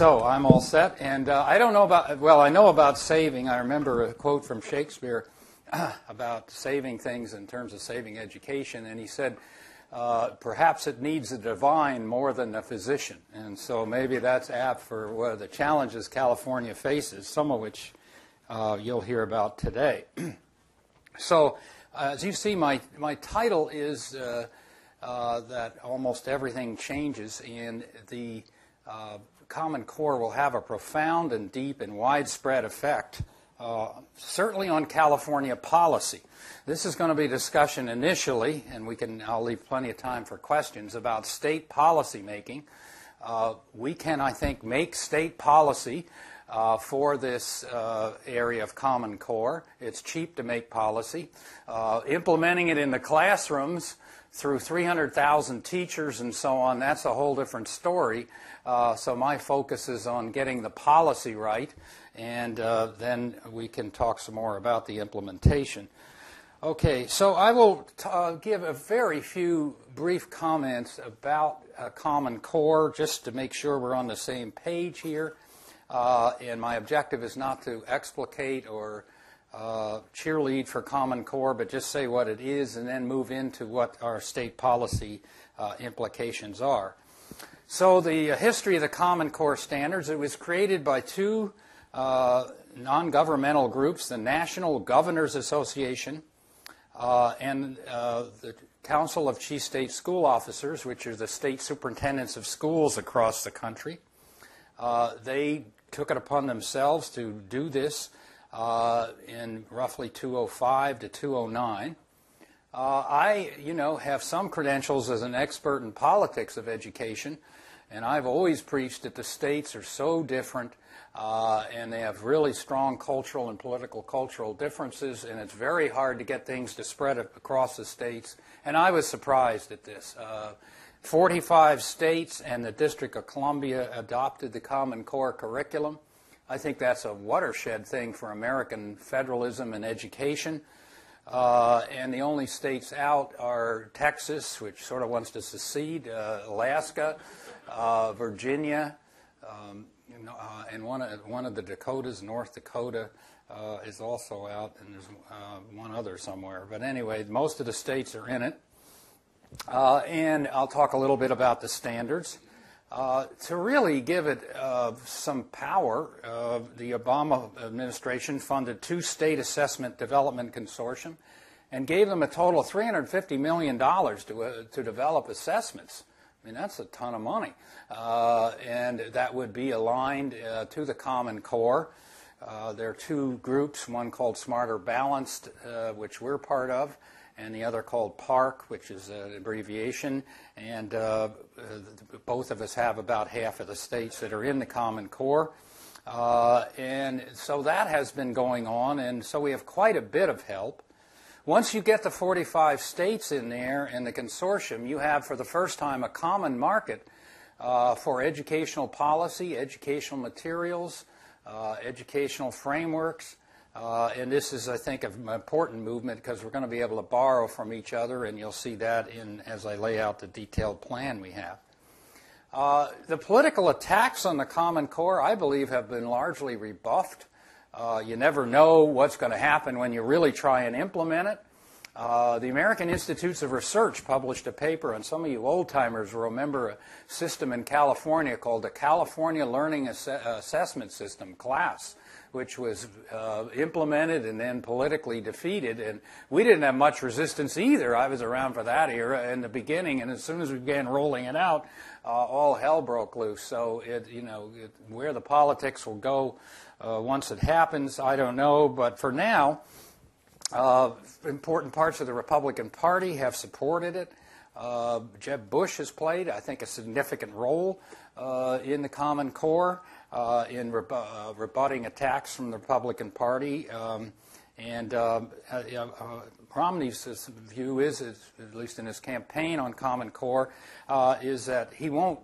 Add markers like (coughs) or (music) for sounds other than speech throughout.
So I'm all set, and uh, I don't know about, well, I know about saving. I remember a quote from Shakespeare (clears throat) about saving things in terms of saving education, and he said, uh, perhaps it needs a divine more than a physician. And so maybe that's apt for what the challenges California faces, some of which uh, you'll hear about today. (clears throat) so, uh, as you see, my, my title is uh, uh, that almost everything changes, and the Common Core will have a profound and deep and widespread effect, uh, certainly on California policy. This is going to be discussion initially, and we can. I'll leave plenty of time for questions about state policy making. Uh, we can, I think, make state policy uh, for this uh, area of Common Core. It's cheap to make policy. Uh, implementing it in the classrooms through 300,000 teachers and so on, that's a whole different story. Uh, so my focus is on getting the policy right, and uh, then we can talk some more about the implementation. Okay, so I will uh, give a very few brief comments about Common Core just to make sure we're on the same page here. Uh, and my objective is not to explicate or uh, cheerlead for Common Core, but just say what it is and then move into what our state policy uh, implications are. So, the history of the Common Core standards it was created by two uh, non governmental groups the National Governors Association uh, and uh, the Council of Chief State School Officers, which are the state superintendents of schools across the country. they took it upon themselves to do this uh, in roughly 205 to 209. Uh, I, you know, have some credentials as an expert in politics of education, and I've always preached that the states are so different uh, and they have really strong cultural and political cultural differences, and it's very hard to get things to spread across the states. And I was surprised at this. Uh, 45 states and the District of Columbia adopted the Common Core curriculum. I think that's a watershed thing for American federalism and education. Uh, and the only states out are Texas, which sort of wants to secede, uh, Alaska, uh, Virginia, um, uh, and one of, one of the Dakotas, North Dakota, uh, is also out, and there's uh, one other somewhere. But anyway, most of the states are in it. Uh, and I'll talk a little bit about the standards. Uh, to really give it some power, the Obama administration funded two state assessment development consortium and gave them a total of $350 million to, to develop assessments. I mean, that's a ton of money. Uh, and that would be aligned to the Common Core. there are two groups, one called Smarter Balanced, which we're part of, and the other called PARCC, which is an abbreviation. And uh, both of us have about half of the states that are in the Common Core. Uh, and so that has been going on, and so we have quite a bit of help. Once you get the 45 states in there and the consortium, you have for the first time a common market uh, for educational policy, educational materials, uh, educational frameworks, uh, and this is, I think, an important movement because we're going to be able to borrow from each other, and you'll see that in as I lay out the detailed plan we have. Uh, the political attacks on the Common Core, I believe, have been largely rebuffed. Uh, you never know what's going to happen when you really try and implement it. Uh, the American Institutes of Research published a paper, and some of you old timers remember a system in California called the California Learning Ass- Assessment System, CLASS, which was uh, implemented and then politically defeated. And we didn't have much resistance either. I was around for that era in the beginning, and as soon as we began rolling it out, uh, all hell broke loose. So it, you know, it, where the politics will go uh, once it happens, I don't know. But for now, uh, important parts of the Republican Party have supported it. Uh, Jeb Bush has played, I think, a significant role uh, in the Common Core uh, in rebu- uh, rebutting attacks from the Republican Party. Um, and um, uh, uh, Romney's view is, is, at least in his campaign on Common Core, uh, is that he won't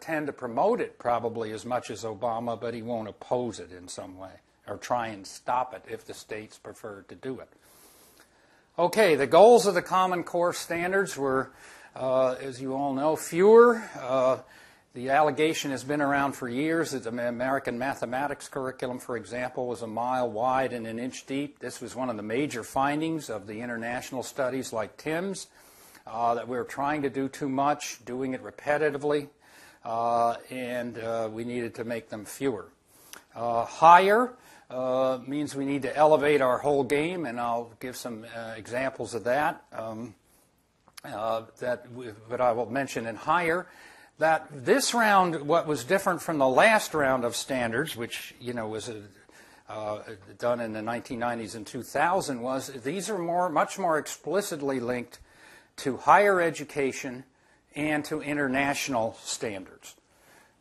tend to promote it probably as much as Obama, but he won't oppose it in some way or try and stop it if the states prefer to do it. Okay, the goals of the Common Core standards were, uh, as you all know, fewer The allegation has been around for years that the American mathematics curriculum, for example, was a mile wide and an inch deep. This was one of the major findings of the international studies like TIMSS, uh, that we were trying to do too much, doing it repetitively, uh, and uh, we needed to make them fewer. Uh, higher uh, means we need to elevate our whole game, and I'll give some uh, examples of that. Um, that, but I will mention in higher that this round, what was different from the last round of standards, which you know was a, uh, done in the 1990s and 2000, was these are more, much more explicitly linked to higher education and to international standards.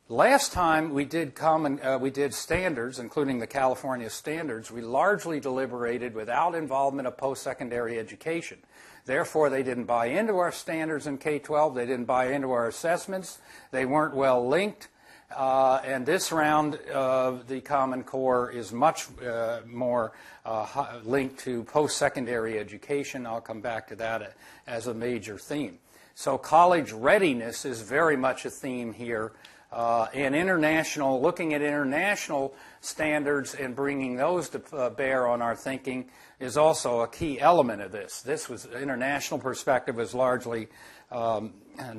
Last time we did common, uh, we did standards, including the California standards. We largely deliberated without involvement of post-secondary education. Therefore, they didn't buy into our standards in K-12. They didn't buy into our assessments. They weren't well linked. Uh, and this round of the Common Core is much uh, more uh, linked to post-secondary education. I'll come back to that as a major theme. So college readiness is very much a theme here. Uh, and international, looking at international standards and bringing those to uh, bear on our thinking is also a key element of this. This was international perspective was largely um, uh,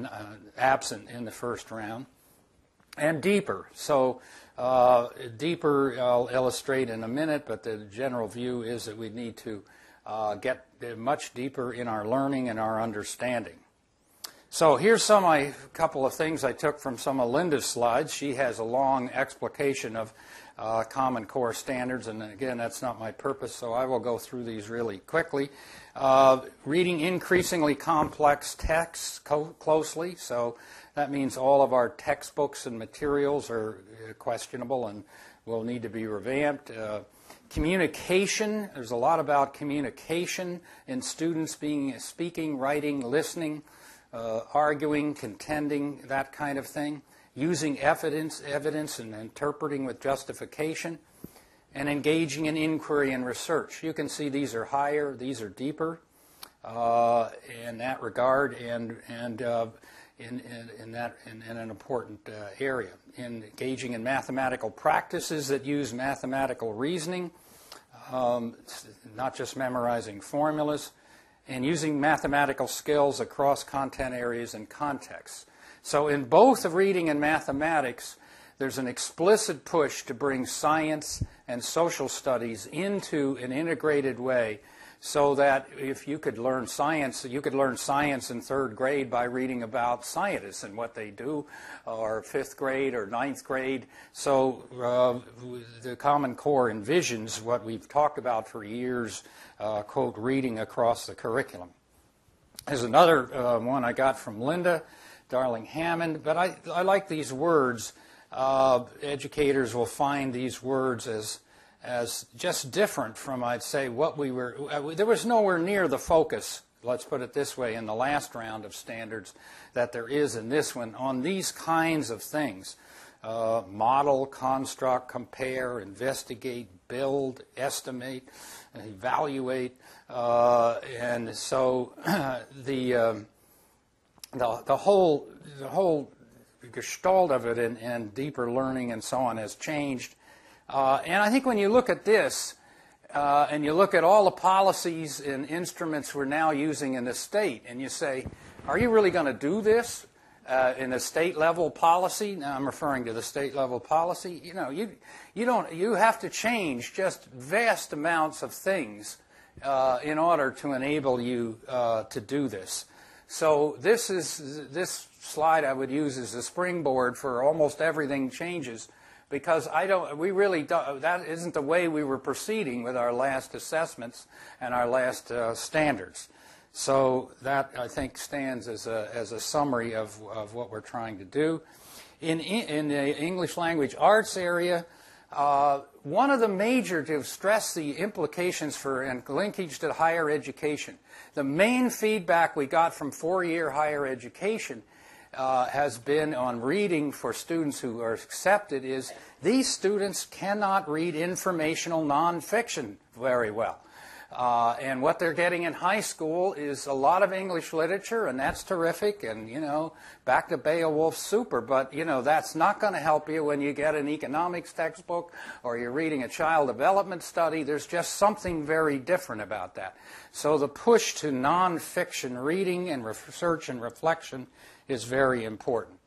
absent in the first round, and deeper. So uh, deeper, I'll illustrate in a minute, but the general view is that we need to uh, get much deeper in our learning and our understanding. So here's some a couple of things I took from some of Linda's slides. She has a long explication of uh, Common Core standards, and again, that's not my purpose, so I will go through these really quickly. Uh, reading increasingly complex texts co- closely, so that means all of our textbooks and materials are uh, questionable and will need to be revamped. Uh, communication, there's a lot about communication in students being speaking, writing, listening, uh, arguing, contending, that kind of thing using evidence, evidence and interpreting with justification, and engaging in inquiry and research. You can see these are higher, these are deeper uh, in that regard, and and uh, in, in, in, that in, in an important uh, area. In engaging in mathematical practices that use mathematical reasoning, um, not just memorizing formulas, and using mathematical skills across content areas and contexts. So, in both reading and mathematics, there's an explicit push to bring science and social studies into an integrated way so that if you could learn science, you could learn science in third grade by reading about scientists and what they do, or fifth grade or ninth grade. So uh, the Common Core envisions what we've talked about for years, uh, quote, reading across the curriculum. There's another uh, one I got from Linda. Darling Hammond, but I, I like these words. Uh, educators will find these words as as just different from, I'd say, what we were. Uh, there was nowhere near the focus, let's put it this way, in the last round of standards that there is in this one on these kinds of things uh, model, construct, compare, investigate, build, estimate, evaluate. Uh, and so (clears throat) the. Um, the, the whole the whole gestalt of it and, and deeper learning and so on has changed. Uh, and I think when you look at this, uh, and you look at all the policies and instruments we're now using in the state, and you say, are you really going to do this uh, in a state level policy? Now I'm referring to the state level policy. You know, you you don't you have to change just vast amounts of things uh, in order to enable you uh, to do this. So this is this slide I would use as a springboard for almost everything changes because I don't we really don't, that isn't the way we were proceeding with our last assessments and our last uh, standards. So that I think stands as a as a summary of of what we're trying to do. In in the English language arts area, uh, one of the major to stress the implications for and linkage to higher education. The main feedback we got from four-year higher education uh, has been on reading for students who are accepted is these students cannot read informational nonfiction very well. Uh, and what they're getting in high school is a lot of English literature, and that's terrific. And, you know, back to Beowulf, super. But, you know, that's not going to help you when you get an economics textbook or you're reading a child development study. There's just something very different about that. So the push to nonfiction reading and research and reflection is very important.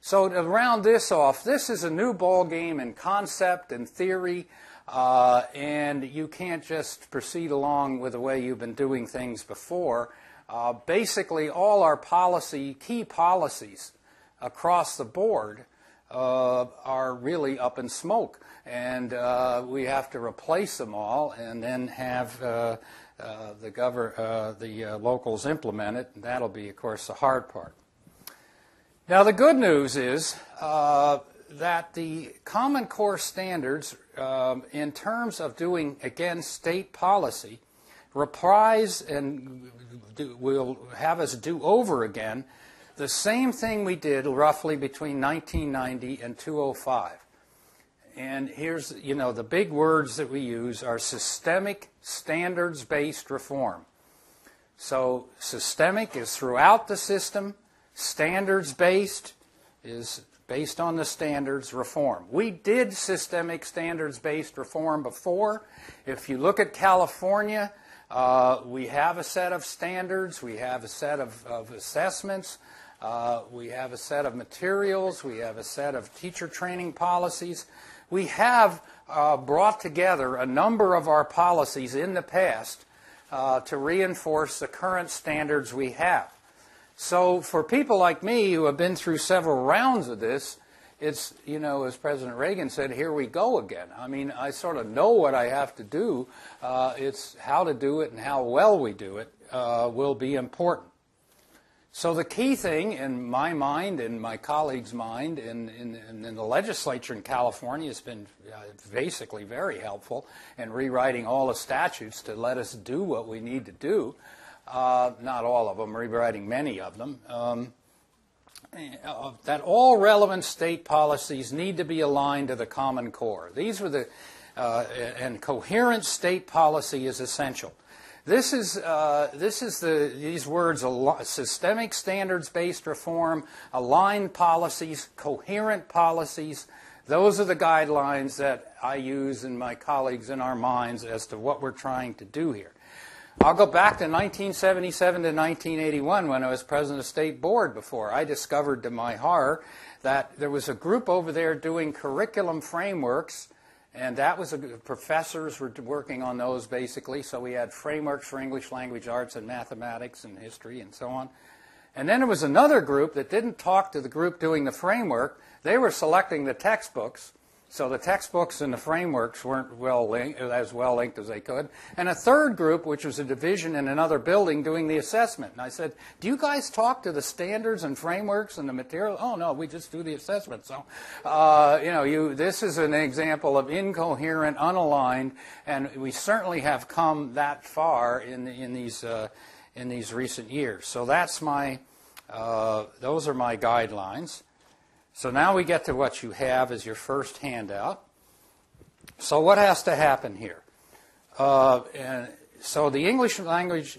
So to round this off, this is a new ball game in concept and theory. Uh, and you can't just proceed along with the way you've been doing things before. Uh, basically, all our policy, key policies across the board uh, are really up in smoke. And uh, we have to replace them all and then have uh, uh, the, gover- the locals implement it. And that'll be, of course, the hard part. Now, the good news is that the Common Core standards, um, in terms of doing, again, state policy, reprise and will have us do over again the same thing we did roughly between 1990 and 2005. And here's, you know, the big words that we use are systemic standards based reform. So, systemic is throughout the system, standards based is based on the standards reform. We did systemic standards based reform before. If you look at California, uh, we have a set of standards, we have a set of, of assessments, uh, we have a set of materials, we have a set of teacher training policies. We have uh, brought together a number of our policies in the past uh, to reinforce the current standards we have. So for people like me who have been through several rounds of this, it's, you know, as President Reagan said, here we go again. I mean, I sort of know what I have to do. Uh, it's how to do it and how well we do it uh, will be important. So the key thing in my mind, in my colleagues' mind, in, in, in the legislature in California has been uh, basically very helpful in rewriting all the statutes to let us do what we need to do uh, not all of them, rewriting many of them, um, uh, that all relevant state policies need to be aligned to the Common Core. These were the, uh, and coherent state policy is essential. This is, uh, this is the, these words systemic standards based reform, aligned policies, coherent policies. Those are the guidelines that I use and my colleagues in our minds as to what we're trying to do here. I'll go back to 1977 to 1981 when I was president of state board before. I discovered to my horror that there was a group over there doing curriculum frameworks, and that was a, professors were working on those basically. So we had frameworks for English language arts and mathematics and history and so on. And then there was another group that didn't talk to the group doing the framework. They were selecting the textbooks so the textbooks and the frameworks weren't well linked, as well linked as they could. And a third group, which was a division in another building, doing the assessment. And I said, "Do you guys talk to the standards and frameworks and the material?" Oh no, we just do the assessment. So, uh, you know, you this is an example of incoherent, unaligned, and we certainly have come that far in in these uh, in these recent years. So that's my uh, those are my guidelines. So now we get to what you have as your first handout. So what has to happen here? Uh, and so the English language,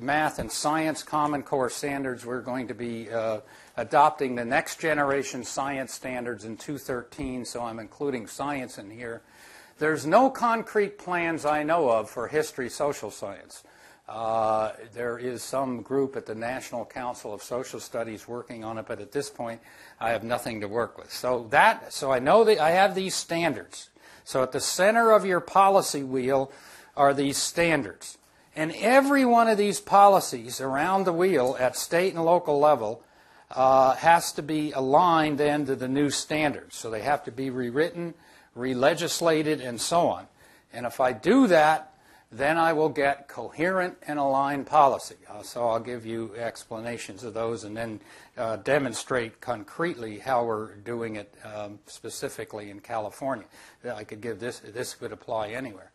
math, and science Common Core standards, we're going to be uh, adopting the next generation science standards in 213, so I'm including science in here. There's no concrete plans I know of for history social science. Uh, there is some group at the National Council of Social Studies working on it, but at this point, I have nothing to work with. So that, so I know that I have these standards. So at the center of your policy wheel are these standards. And every one of these policies around the wheel at state and local level uh, has to be aligned then to the new standards. So they have to be rewritten, re-legislated, and so on. And if I do that, then I will get coherent and aligned policy. Uh, so I'll give you explanations of those and then uh, demonstrate concretely how we're doing it um, specifically in California. I could give this, this could apply anywhere.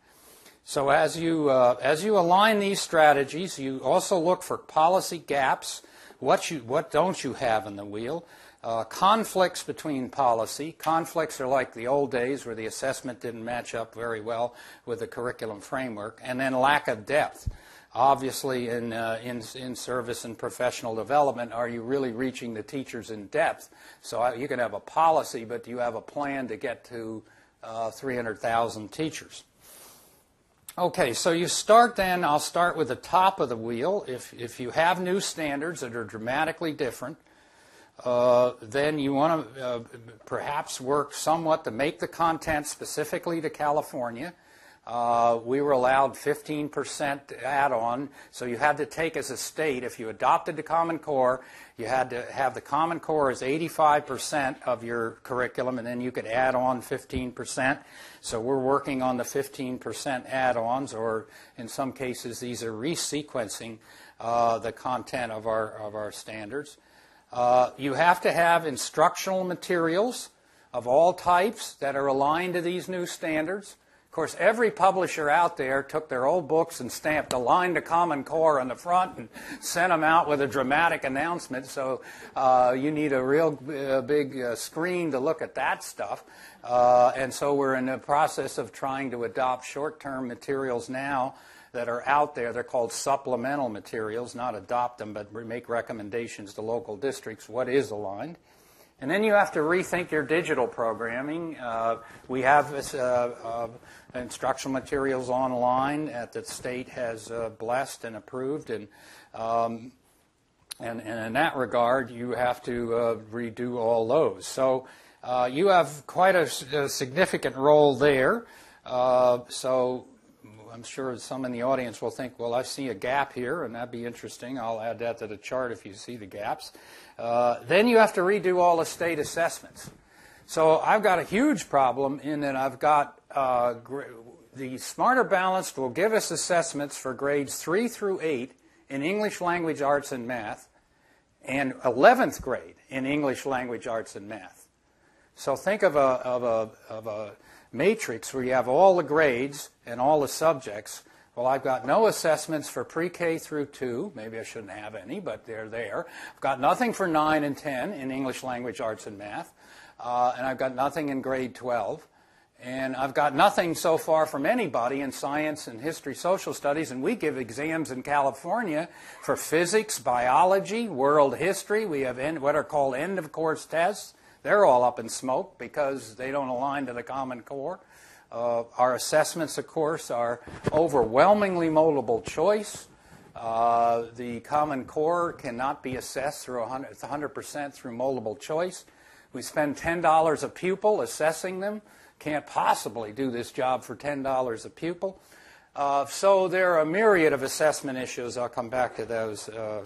So as you, uh, as you align these strategies, you also look for policy gaps. What, you, what don't you have in the wheel? Uh, conflicts between policy. Conflicts are like the old days where the assessment didn't match up very well with the curriculum framework. And then lack of depth. Obviously, in, uh, in, in service and professional development, are you really reaching the teachers in depth? So uh, you can have a policy, but do you have a plan to get to uh, 300,000 teachers? Okay, so you start then, I'll start with the top of the wheel. If, if you have new standards that are dramatically different, uh, then you want to uh, perhaps work somewhat to make the content specifically to California. Uh, we were allowed 15% add-on, so you had to take as a state, if you adopted the Common Core, you had to have the Common Core as 85% of your curriculum, and then you could add on 15%. So we're working on the 15% add-ons, or in some cases, these are resequencing uh, the content of our, of our standards. Uh, you have to have instructional materials of all types that are aligned to these new standards. Of course, every publisher out there took their old books and stamped aligned to Common Core on the front and sent them out with a dramatic announcement. So uh, you need a real uh, big uh, screen to look at that stuff. Uh, and so we're in the process of trying to adopt short-term materials now that are out there. They're called supplemental materials, not adopt them, but make recommendations to local districts what is aligned. And then you have to rethink your digital programming. Uh, we have uh, uh, instructional materials online that the state has uh, blessed and approved, and, um, and, and in that regard, you have to uh, redo all those. So uh, you have quite a, a significant role there. so I'm sure some in the audience will think, well, I see a gap here, and that'd be interesting. I'll add that to the chart if you see the gaps. Uh, then you have to redo all the state assessments. So I've got a huge problem in that I've got uh, the Smarter Balanced will give us assessments for grades 3 through 8 in English language arts and math and 11th grade in English language arts and math. So think of a, of a, of a matrix where you have all the grades and all the subjects. Well, I've got no assessments for pre-K through 2. Maybe I shouldn't have any, but they're there. I've got nothing for 9 and 10 in English language arts and math. Uh, and I've got nothing in grade 12. And I've got nothing so far from anybody in science and history, social studies, and we give exams in California for physics, biology, world history. We have end, what are called end of course tests. They're all up in smoke because they don't align to the Common Core. Uh, our assessments, of course, are overwhelmingly multiple choice. Uh, the Common Core cannot be assessed through 100, 100% through multiple choice. We spend $10 a pupil assessing them. Can't possibly do this job for $10 a pupil. Uh, so there are a myriad of assessment issues. I'll come back to those uh,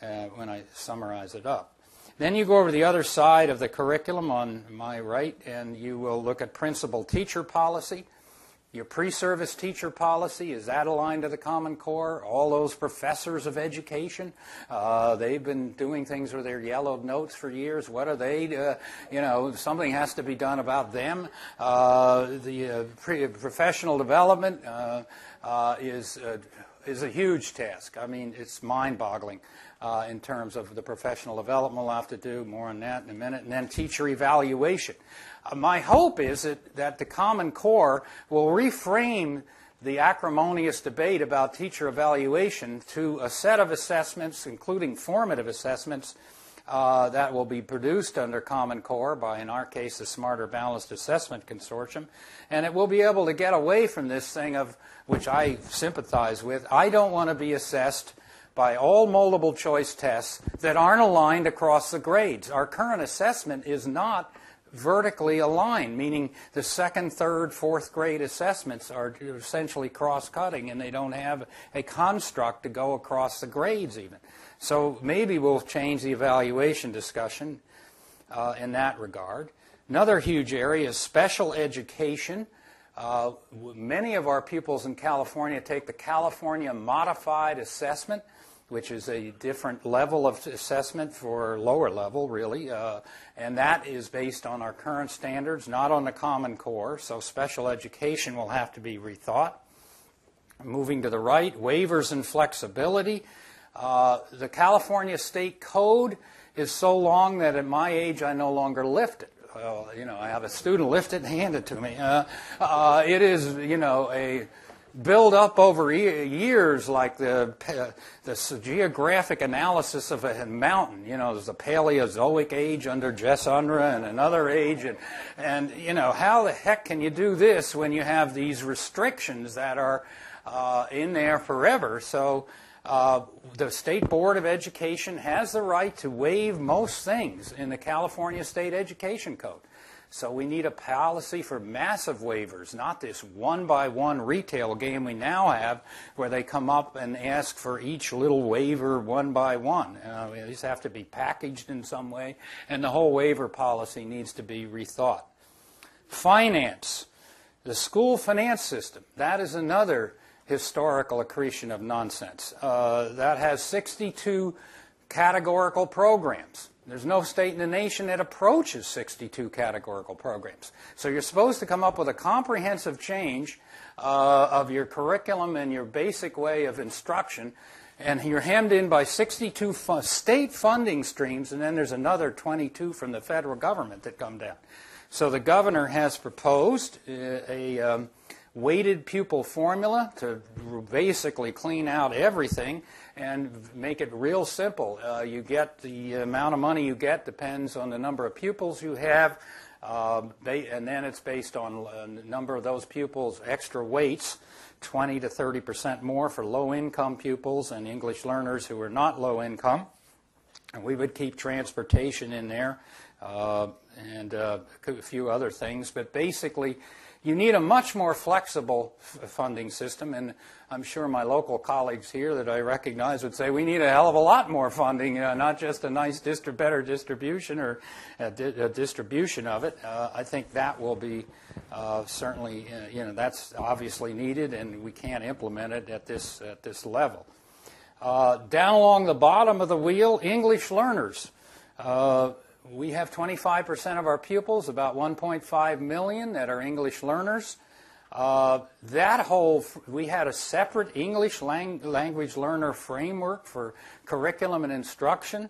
uh, when I summarize it up. Then you go over the other side of the curriculum on my right, and you will look at principal teacher policy. Your pre-service teacher policy, is that aligned to the Common Core? All those professors of education, uh, they've been doing things with their yellowed notes for years. What are they, uh, you know, something has to be done about them. Uh, the uh, professional development uh, uh, is, is a huge task. I mean, it's mind-boggling uh, in terms of the professional development we'll have to do. More on that in a minute. And then teacher evaluation. Uh, my hope is that, that the Common Core will reframe the acrimonious debate about teacher evaluation to a set of assessments, including formative assessments, uh, that will be produced under Common Core by, in our case, the Smarter Balanced Assessment Consortium. And it will be able to get away from this thing of, which I sympathize with, I don't want to be assessed by all multiple choice tests that aren't aligned across the grades. Our current assessment is not vertically aligned, meaning the second, third, fourth grade assessments are essentially cross cutting and they don't have a construct to go across the grades even. So maybe we'll change the evaluation discussion uh, in that regard. Another huge area is special education. Uh, many of our pupils in California take the California Modified Assessment which is a different level of assessment for lower level, really. Uh, and that is based on our current standards, not on the Common Core. So special education will have to be rethought. Moving to the right, waivers and flexibility. Uh, the California State Code is so long that at my age I no longer lift it. You know, I have a student lift it and hand it to me. Uh, uh, it is, you know, a build up over years like the, the geographic analysis of a mountain. You know, there's the Paleozoic age under Jess Unruh and another age. And, and, you know, how the heck can you do this when you have these restrictions that are uh, in there forever? So uh, the State Board of Education has the right to waive most things in the California State Education Code. So we need a policy for massive waivers, not this one by one retail game we now have where they come up and ask for each little waiver one by one. Uh, these have to be packaged in some way, and the whole waiver policy needs to be rethought. Finance. The school finance system, that is another historical accretion of nonsense. Uh, that has 62 categorical programs. There's no state in the nation that approaches 62 categorical programs. So you're supposed to come up with a comprehensive change uh, of your curriculum and your basic way of instruction, and you're hemmed in by 62 fu- state funding streams, and then there's another 22 from the federal government that come down. So the governor has proposed a, a um, weighted pupil formula to basically clean out everything and make it real simple. Uh, you get the amount of money you get depends on the number of pupils you have, uh, and then it's based on the number of those pupils, extra weights, 20 to 30 percent more for low income pupils and English learners who are not low income. And we would keep transportation in there uh, and uh, a few other things, but basically, you need a much more flexible funding system, and I'm sure my local colleagues here that I recognize would say we need a hell of a lot more funding, uh, not just a nice, distri- better distribution or a, di- a distribution of it. Uh, I think that will be uh, certainly, uh, you know, that's obviously needed, and we can't implement it at this at this level. Uh, down along the bottom of the wheel, English learners. We have 25% of our pupils, about 1.5 million, that are English learners. Uh, that whole, we had a separate English lang- language learner framework for curriculum and instruction.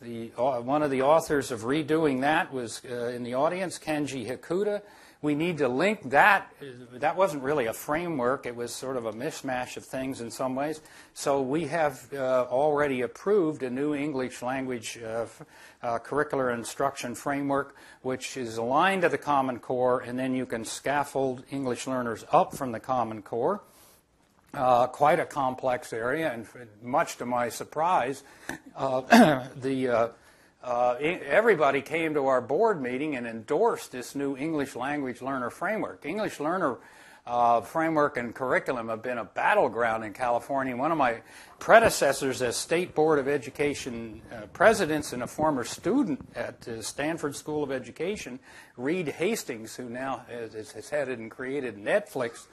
The, uh, one of the authors of redoing that was uh, in the audience, Kenji Hakuta we need to link that. That wasn't really a framework, it was sort of a mishmash of things in some ways. So we have uh, already approved a new English language uh, uh, curricular instruction framework, which is aligned to the Common Core, and then you can scaffold English learners up from the Common Core. Uh, quite a complex area, and much to my surprise, uh, (coughs) the uh, everybody came to our board meeting and endorsed this new English language learner framework. English learner uh, framework and curriculum have been a battleground in California. One of my predecessors as State Board of Education uh, presidents and a former student at the Stanford School of Education, Reed Hastings, who now has, has headed and created Netflix,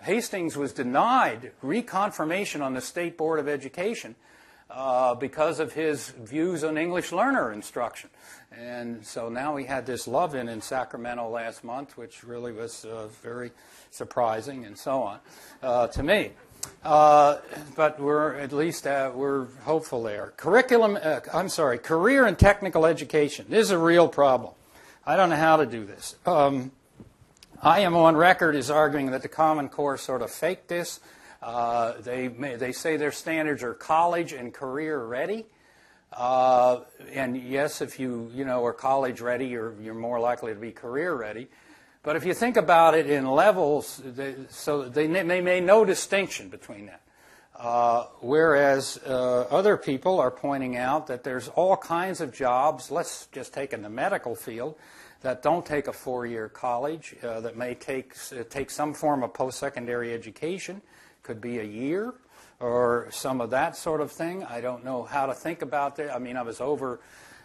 Hastings was denied reconfirmation on the State Board of Education uh, because of his views on English learner instruction. And so now we had this love in in Sacramento last month, which really was uh, very surprising and so on uh, to me. Uh, but we're at least uh, we're hopeful there. Curriculum, uh, I'm sorry, career and technical education. This is a real problem. I don't know how to do this. Um, I am on record as arguing that the Common Core sort of faked this uh, they, may, they say their standards are college and career ready. Uh, and yes, if you, you know, are college ready, you're, you're more likely to be career ready. But if you think about it in levels, they, so they, they made no distinction between that. Uh, whereas uh, other people are pointing out that there's all kinds of jobs, let's just take in the medical field, that don't take a four year college, uh, that may take, uh, take some form of post secondary education, could be a year or some of that sort of thing. I don't know how to think about that. I mean, I was over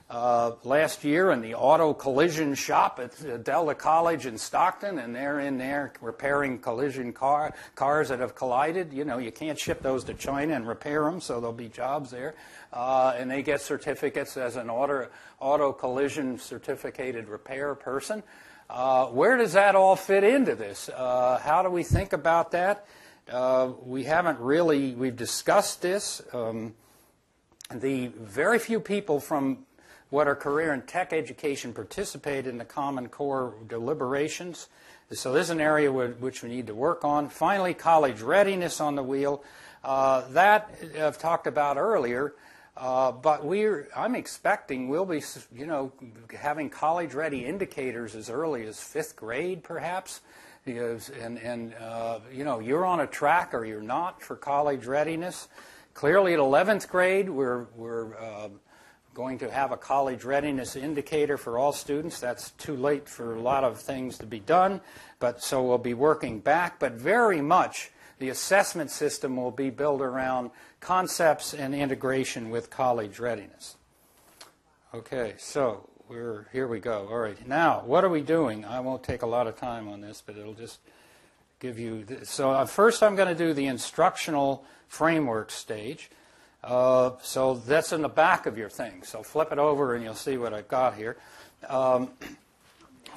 uh, last year in the auto collision shop at Delta College in Stockton, and they're in there repairing collision car, cars that have collided. You know, you can't ship those to China and repair them, so there'll be jobs there. Uh, and they get certificates as an auto, auto collision certificated repair person. Uh, where does that all fit into this? Uh, how do we think about that? Uh, we haven't really, we've discussed this. Um, the very few people from what are career and tech education participate in the Common Core deliberations. So this is an area which we need to work on. Finally, college readiness on the wheel. Uh, that I've talked about earlier. Uh, but we're, I'm expecting we'll be, you know, having college-ready indicators as early as fifth grade, perhaps. Because, and, and uh, you know, you're on a track or you're not for college readiness. Clearly, at 11th grade, we're, we're uh, going to have a college readiness indicator for all students. That's too late for a lot of things to be done, but so we'll be working back. But very much the assessment system will be built around concepts and integration with college readiness. Okay, so we're here we go. All right, now what are we doing? I won't take a lot of time on this, but it'll just give you. This. So uh, first, I'm going to do the instructional framework stage. Uh, so that's in the back of your thing. So flip it over and you'll see what I've got here. Um,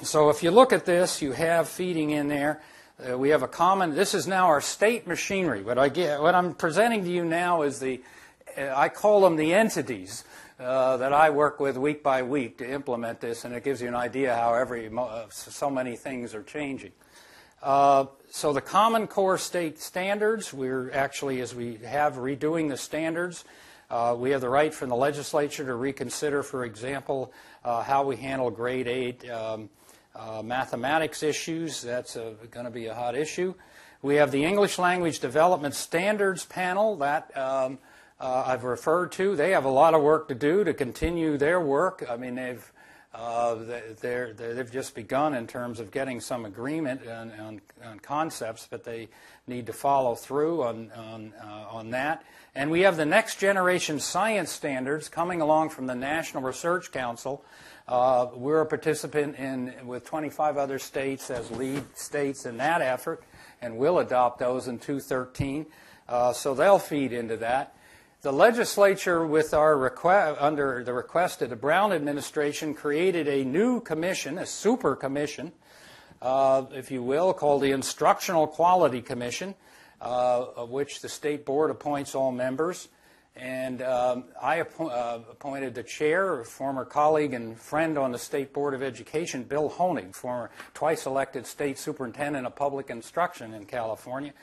so if you look at this, you have feeding in there. Uh, we have a common. This is now our state machinery. What I get, what I'm presenting to you now is the. Uh, I call them the entities uh, that I work with week by week to implement this, and it gives you an idea how every uh, so many things are changing. Uh, so the Common Core state standards, we're actually, as we have redoing the standards, uh, we have the right from the legislature to reconsider, for example, how we handle grade eight. Um, uh, mathematics issues, that's going to be a hot issue. We have the English Language Development Standards Panel that um, uh, I've referred to. They have a lot of work to do to continue their work. I mean, they've uh, they're, they've just begun in terms of getting some agreement on, on, on concepts, but they need to follow through on, on, uh, on that. And we have the next generation science standards coming along from the National Research Council uh, we're a participant in with 25 other states as lead states in that effort, and we'll adopt those in 2013. Uh, so they'll feed into that. The legislature, with our request, under the request of the Brown administration, created a new commission, a super commission, uh, if you will, called the Instructional Quality Commission, uh, of which the state board appoints all members. And um, I appo- uh, appointed the chair, a former colleague and friend on the State Board of Education, Bill Honig, former twice elected state superintendent of public instruction in California.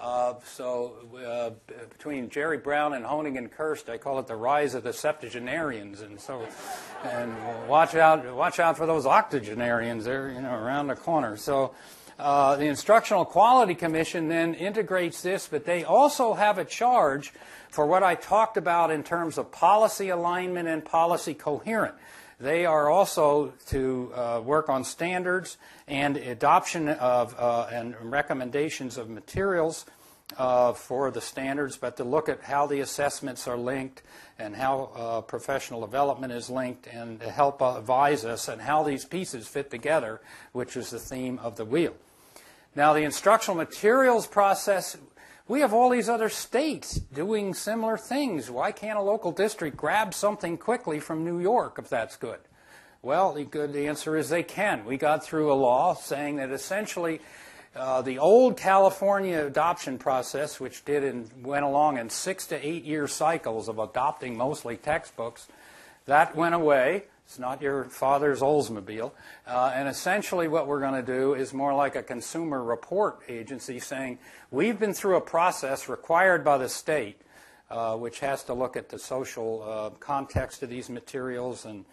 Uh, so uh, between Jerry Brown and Honig and Kirst, I call it the rise of the septuagenarians. And so, and watch out, watch out for those octogenarians. They're you know around the corner. So. Uh, the Instructional Quality Commission then integrates this, but they also have a charge for what I talked about in terms of policy alignment and policy coherent. They are also to uh, work on standards and adoption of uh, and recommendations of materials uh, for the standards, but to look at how the assessments are linked and how uh, professional development is linked and to help advise us and how these pieces fit together, which is the theme of the wheel. Now, the instructional materials process we have all these other states doing similar things. Why can't a local district grab something quickly from New York if that's good? Well, the good answer is they can. We got through a law saying that essentially uh, the old California adoption process, which did and went along in six to eight year cycles of adopting mostly textbooks, that went away. It's not your father's Oldsmobile. Uh, and essentially, what we're going to do is more like a consumer report agency saying, we've been through a process required by the state, uh, which has to look at the social uh, context of these materials and,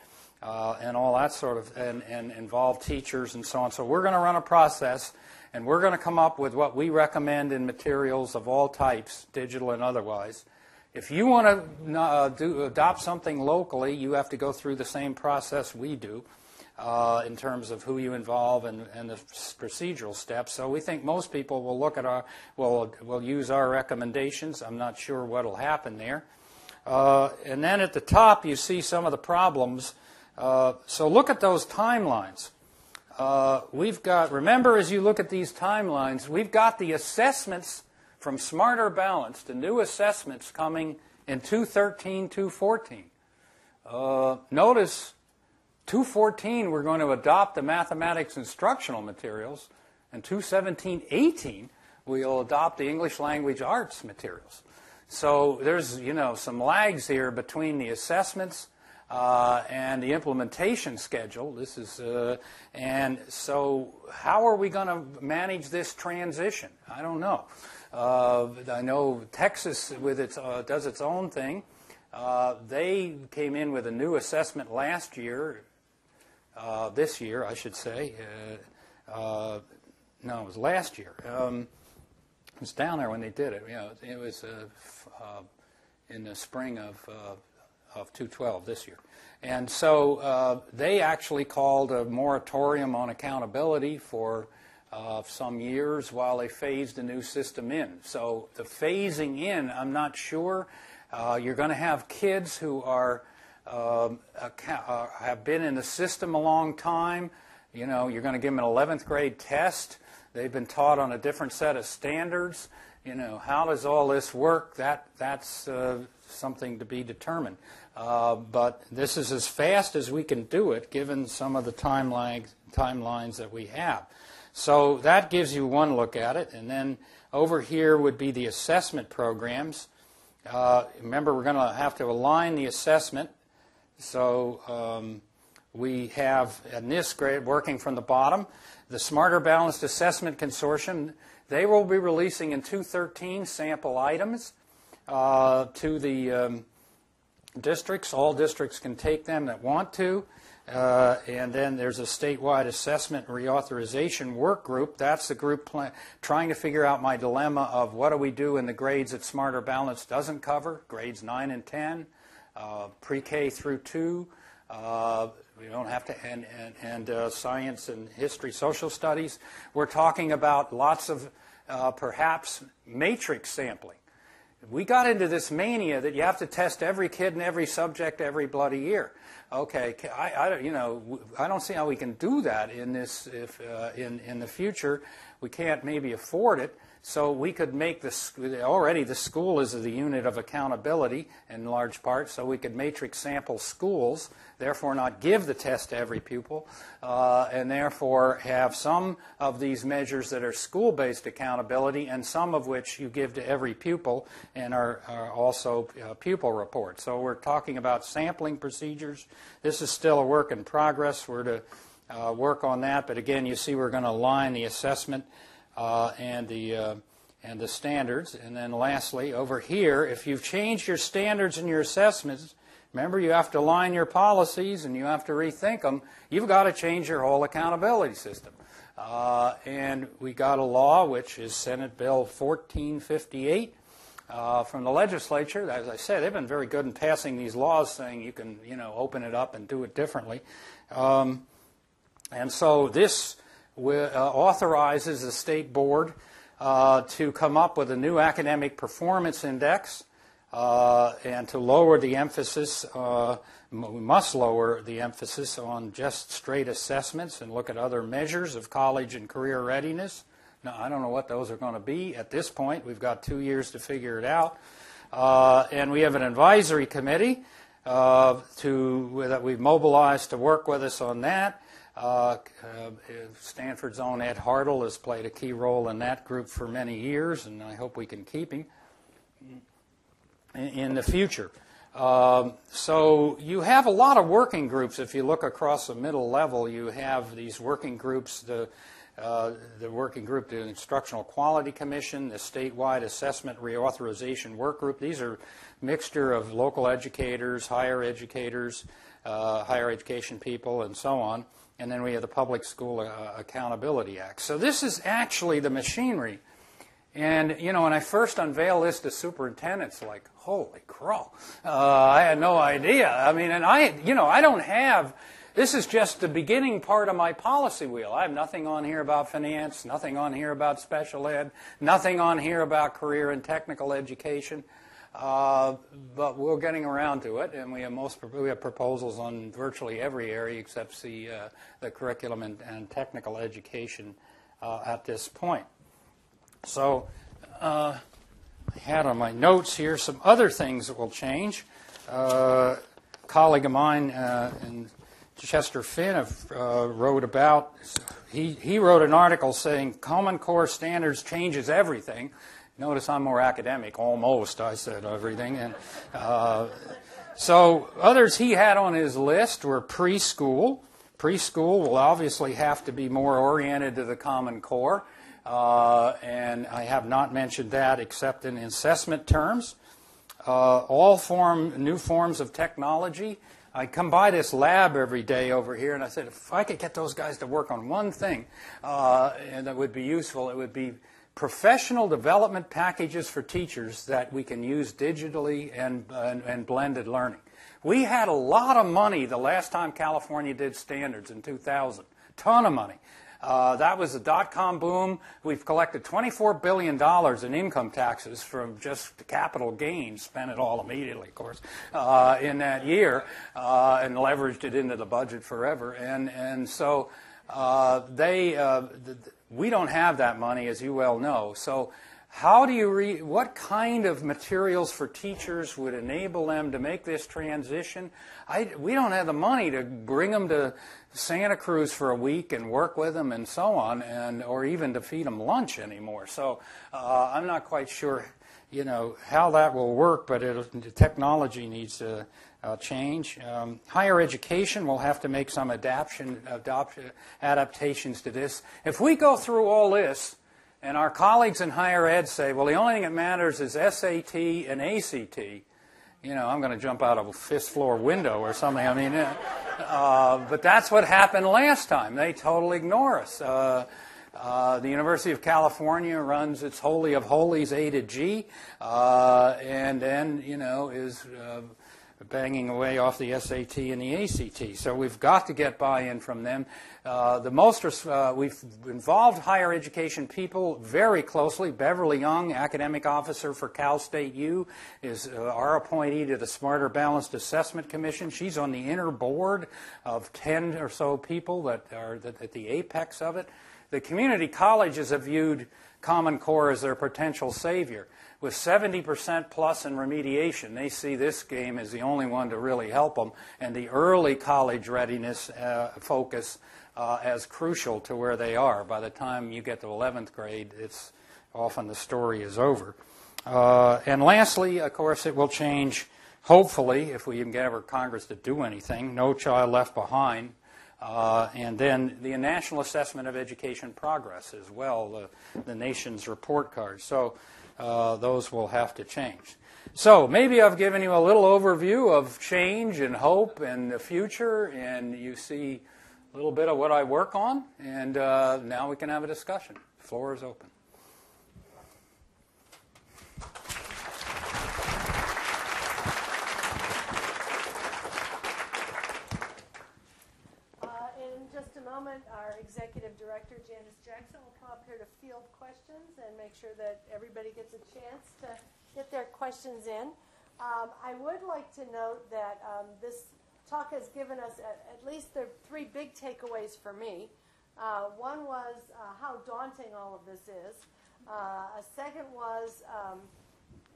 uh, and all that sort of, and, and involve teachers and so on. So we're going to run a process, and we're going to come up with what we recommend in materials of all types, digital and otherwise if you want to uh, do, adopt something locally, you have to go through the same process we do uh, in terms of who you involve and, and, the procedural steps. So we think most people will look at our, will, will use our recommendations. I'm not sure what will happen there. Uh, and then at the top, you see some of the problems. Uh, so look at those timelines. Uh, we've got, remember as you look at these timelines, we've got the assessments from Smarter Balance to new assessments coming in 213, 214. Uh, notice 214 we're going to adopt the mathematics instructional materials, and 217, 18 we'll adopt the English language arts materials. So there's you know some lags here between the assessments uh, and the implementation schedule. This is, uh, and so how are we going to manage this transition? I don't know. Uh, I know Texas with its uh, does its own thing. Uh, they came in with a new assessment last year, uh, this year, I should say. no, it was last year. Um, I was down there when they did it. You know, it was in the spring of of 212 this year. And so uh, they actually called a moratorium on accountability for uh, some years while they phased the new system in. So the phasing in, I'm not sure. Uh, you're going to have kids who are um, uh, have been in the system a long time. You know, you're going to give them an 11th grade test. They've been taught on a different set of standards. You know, how does all this work? That that's uh, something to be determined. Uh, but this is as fast as we can do it given some of the timelines, timelines that we have. So that gives you one look at it. And then over here would be the assessment programs. Uh, remember, we're going to have to align the assessment. So um, we have, in this grade, working from the bottom, the Smarter Balanced Assessment Consortium. They will be releasing in 213 sample items uh, to the um, districts. All districts can take them that want to. Uh, and then there's a statewide assessment and reauthorization work group. That's the group trying to figure out my dilemma of what do we do in the grades that Smarter Balance doesn't cover, grades 9 and 10, uh, pre K through 2. Uh, we don't have to, and, and, and uh, science and history, social studies. We're talking about lots of uh, perhaps matrix sampling. We got into this mania that you have to test every kid and every subject every bloody year. Okay, I, I you know, I don't see how we can do that in this if uh, in in the future. We can't maybe afford it. So we could make this already the school is the unit of accountability in large part. So we could matrix sample schools, therefore not give the test to every pupil, uh, and therefore have some of these measures that are school-based accountability, and some of which you give to every pupil and are, are also uh, pupil reports. So we're talking about sampling procedures. This is still a work in progress. We're to uh, work on that, but again, you see we're going to align the assessment uh, and the uh, and the standards. And then lastly, over here, if you've changed your standards and your assessments, remember you have to align your policies and you have to rethink them. You've got to change your whole accountability system. Uh, and we got a law, which is Senate Bill 1458. Uh, from the legislature. As I said, they've been very good in passing these laws, saying you can, you know, open it up and do it differently. Um, and so this uh, authorizes the state board uh, to come up with a new academic performance index uh, and to lower the emphasis. Uh, we must lower the emphasis on just straight assessments and look at other measures of college and career readiness. Now, I don't know what those are going to be at this point. We've got two years to figure it out. Uh, and we have an advisory committee uh, to, that we've mobilized to work with us on that. Uh, uh, Stanford's own Ed Haertel has played a key role in that group for many years, and I hope we can keep him in, the future. Um, so you have a lot of working groups. If you look across the middle level, you have these working groups. The uh, the working group, the Instructional Quality Commission, the statewide assessment reauthorization work group. These are mixture of local educators, higher educators, uh, higher education people, and so on and then we have the Public School uh, Accountability Act. So this is actually the machinery. And, you know, when I first unveiled this to superintendents, like, holy crow, uh, I had no idea. I mean, and I, you know, I don't have, this is just the beginning part of my policy wheel. I have nothing on here about finance, nothing on here about special ed, nothing on here about career and technical education. Uh, but we're getting around to it, and we have most we have proposals on virtually every area except the uh, the curriculum and, and technical education uh, at this point. So, uh, I had on my notes here some other things that will change. Uh, a colleague of mine in Chester Finn have, wrote about. He he wrote an article saying Common Core standards changes everything Notice I'm more academic, almost, I said everything. And uh, So others he had on his list were preschool. Preschool will obviously have to be more oriented to the Common Core, uh, and I have not mentioned that except in assessment terms. Uh, all form new forms of technology. I come by this lab every day over here, and I said, if I could get those guys to work on one thing, uh, and that would be useful, it would be professional development packages for teachers that we can use digitally and, and, and, blended learning. We had a lot of money the last time California did standards in 2000, ton of money. Uh, that was the dot com boom. We've collected $24 billion in income taxes from just capital gains, spent it all immediately, of course, uh, in that year, uh, and leveraged it into the budget forever. And, and so uh, they, uh, we don't have that money, as you well know. So, how do you re- what kind of materials for teachers would enable them to make this transition? I, we don't have the money to bring them to Santa Cruz for a week and work with them and so on, and or even to feed them lunch anymore. So uh, I'm not quite sure, you know, how that will work, but the technology needs to uh, change. Um, higher education will have to make some adaptation, adopt, adaptations to this. If we go through all this, and our colleagues in higher ed say, well, the only thing that matters is SAT and ACT, you know, I'm going to jump out of a fifth floor window or something. I mean, uh, but that's what happened last time. They totally ignore us. Uh, uh, the University of California runs its Holy of Holies A to G, uh, and then, you know, is uh, banging away off the SAT and the ACT. So we've got to get buy-in from them. Uh, the most uh, we've involved higher education people very closely. Beverly Young, academic officer for Cal State U, is uh, our appointee to the Smarter Balanced Assessment Commission. She's on the inner board of 10 or so people that are at the apex of it. The community colleges have viewed Common Core as their potential savior with 70% plus in remediation, they see this game as the only one to really help them, and the early college readiness uh, focus uh, as crucial to where they are. By the time you get to 11th grade, it's often the story is over. Uh, and lastly, of course, it will change, hopefully, if we can get our Congress to do anything, No Child Left Behind. Uh, and then the National Assessment of Education Progress as well, the, the nation's report card. So uh, those will have to change. So maybe I've given you a little overview of change and hope and the future, and you see little bit of what I work on, and uh, now we can have a discussion. The floor is open. Uh, in just a moment, our executive director, Janice Jackson, will come up here to field questions and make sure that everybody gets a chance to get their questions in. Um, I would like to note that um, this talk has given us at, at, least the three big takeaways for me. Uh, one was uh, how daunting all of this is. Uh, a second was um,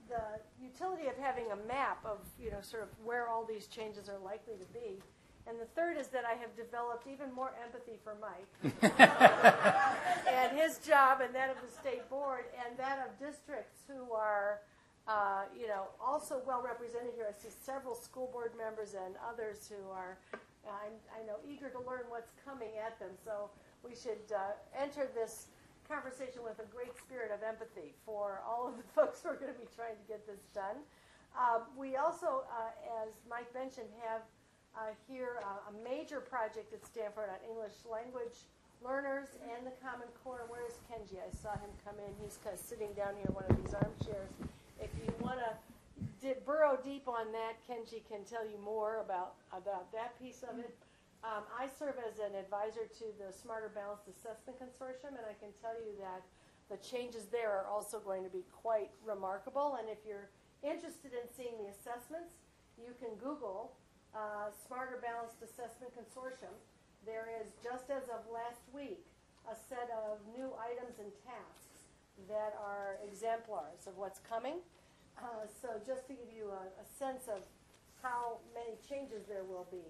the utility of having a map of, you know, sort of where all these changes are likely to be. And the third is that I have developed even more empathy for Mike (laughs) and his job and that of the state board and that of districts who are, uh, you know, also well represented here. I see several school board members and others who are, I'm, I know, eager to learn what's coming at them. So we should uh, enter this conversation with a great spirit of empathy for all of the (laughs) folks who are going to be trying to get this done. Uh, we also, uh, as Mike mentioned, have uh, here uh, a major project at Stanford on English language learners and the Common Core. Where is Kenji? I saw him come in. He's kind of sitting down here in one of these armchairs. If you want to burrow deep on that, Kenji can tell you more about, about that piece of it. Um, I serve as an advisor to the Smarter Balanced Assessment Consortium, and I can tell you that the changes there are also going to be quite remarkable. And if you're interested in seeing the assessments, you can Google uh, Smarter Balanced Assessment Consortium, there is, just as of last week, a set of new items and tasks that are exemplars of what's coming. Uh, so just to give you a, a, sense of how many changes there will be,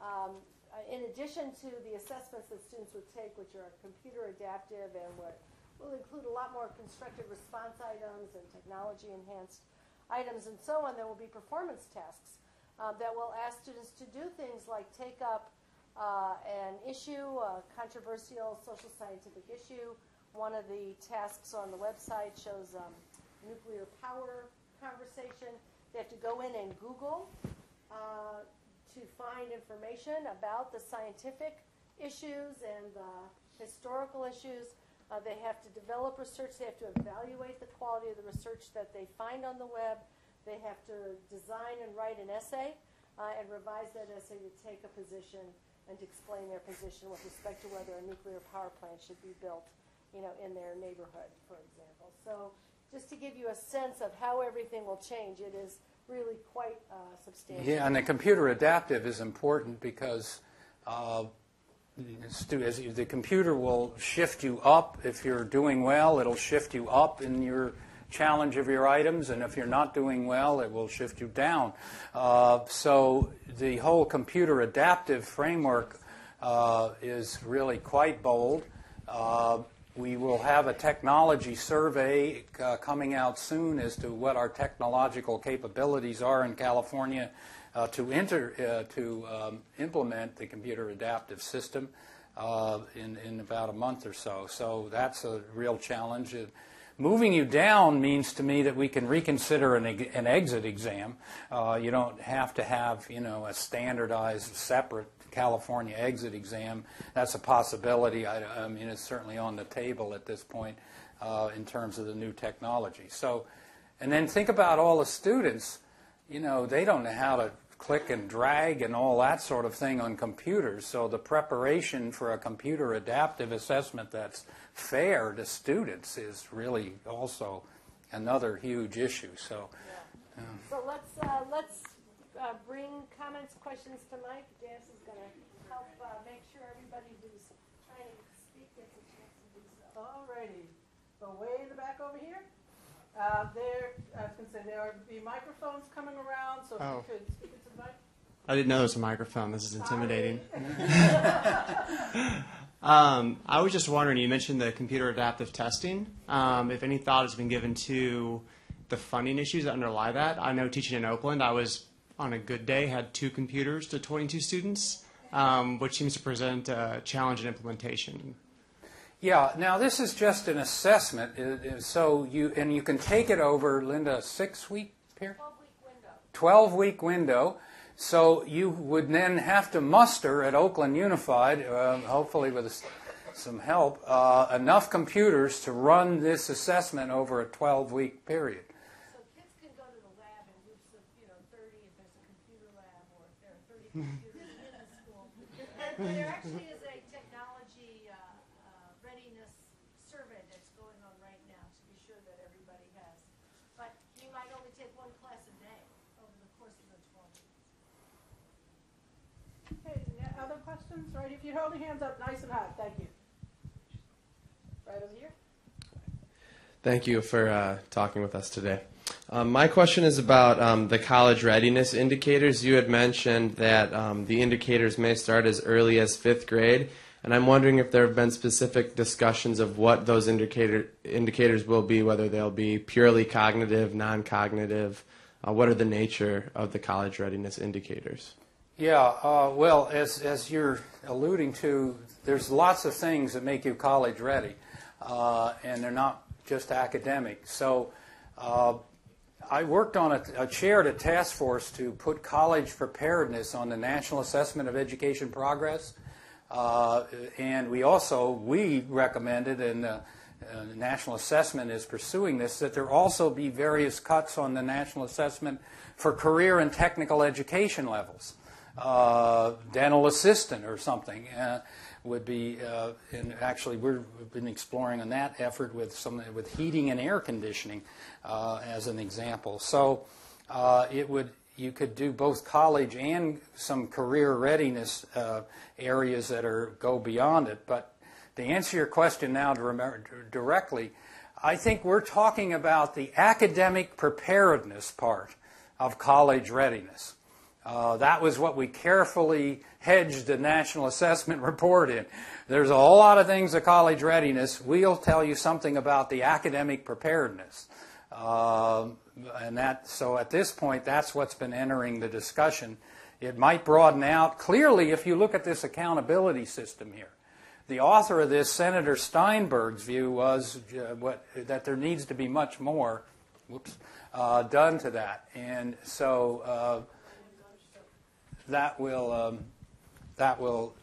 um, uh, in addition to the assessments that students would take, which are computer adaptive and what will include a lot more constructive response items and technology enhanced items and so on, there will be performance tasks um, that will ask students to do things like take up uh, an issue, a controversial social scientific issue. One of the tasks on the website shows um, nuclear power conversation. They have to go in and Google uh, to find information about the scientific issues and the historical issues. Uh, they have to develop research. They have to evaluate the quality of the research that they find on the web. They have to design and write an essay uh, and revise that essay to take a position and to explain their position with respect to whether a nuclear power plant should be built, you know, in their neighborhood, for example. So, just to give you a sense of how everything will change, it is really quite uh, substantial. Yeah, and the computer adaptive is important because uh, the computer will shift you up. If you're doing well, it'll shift you up in your challenge of your items, and if you're not doing well, it will shift you down. Uh, so the whole computer adaptive framework uh, is really quite bold. We will have a technology survey uh, coming out soon as to what our technological capabilities are in California uh, to enter uh, to um, implement the computer adaptive system uh, in in about a month or so. So that's a real challenge. Uh, moving you down means to me that we can reconsider an, an exit exam. Uh, you don't have to have you know a standardized separate California exit exam. That's a possibility. I, I mean, it's certainly on the table at this point uh, in terms of the new technology. So, and then think about all the students. You know, they don't know how to click and drag and all that sort of thing on computers. So the preparation for a computer adaptive assessment that's fair to students is really also another huge issue. So. So let's, uh, let's uh, bring comments, questions to Mike. Janice is going to help uh, make sure everybody who's trying to speak gets a chance to do so. Alrighty, so way in the back over here. Uh, there, I was gonna say, there would be microphones coming around, so if Oh. you could speak into the mic. I didn't know there was a microphone. This is intimidating. (laughs) (laughs) um, I was just wondering, you mentioned the computer adaptive testing. Um, if any thought has been given to the funding issues that underlie that. I know teaching in Oakland, I was on a good day had two computers to 22 students, um, which seems to present a challenge in implementation. Yeah, now this is just an assessment, It- it- so you, and you can take it over, Linda, a six-week period? 12-week window. 12 week window. So you would then have to muster at Oakland Unified, uh, hopefully with s- some help, uh, enough computers to run this assessment over a 12 week period. So kids can go to the lab in groups of, you know, 30 if there's a computer lab or if there are 30 computers in the school. And there actually is a technology uh, uh, readiness survey that's going on right now to be sure that everybody has. But you might only take one class a day over the course of the 12 weeks. Okay, other questions? Right, if you hold your hands up nice and high, thank you. Right over here. Thank you for uh, talking with us today. Um, my question is about um, the college readiness indicators. You had mentioned that um, the indicators may start as early as fifth grade, and I'm wondering if there have been specific discussions of what those indicator, indicators will be, whether they'll be purely cognitive, non cognitive. Uh, what are the nature of the college readiness indicators? Yeah, uh, well, as, as you're alluding to, there's lots of things that make you college ready, uh, and they're not just academic. So uh, I worked on a, a chaired a task force to put college preparedness on the National Assessment of Education Progress. Uh, and we also, we recommended, and uh, uh, the National Assessment is pursuing this, that there also be various cuts on the National Assessment for career and technical education levels. Uh, dental assistant or something uh, would be, uh, and actually we've been exploring on that effort with some with heating and air conditioning uh, as an example. So uh, it would you could do both college and some career readiness uh, areas that are go beyond it. But to answer your question now to remember, directly, I think we're talking about the academic preparedness part of college readiness. Uh, that was what we carefully hedged the National Assessment (laughs) Report in. There's a whole lot of things of college readiness. We'll tell you something about the academic preparedness. Um, and that, so at this point, that's what's been entering the discussion. It might broaden out. Clearly, if you look at this accountability system here, the author of this, Senator Steinberg's view was uh, what, that there needs to be much more whoops, uh, done to that. And so uh, that will, um, that will,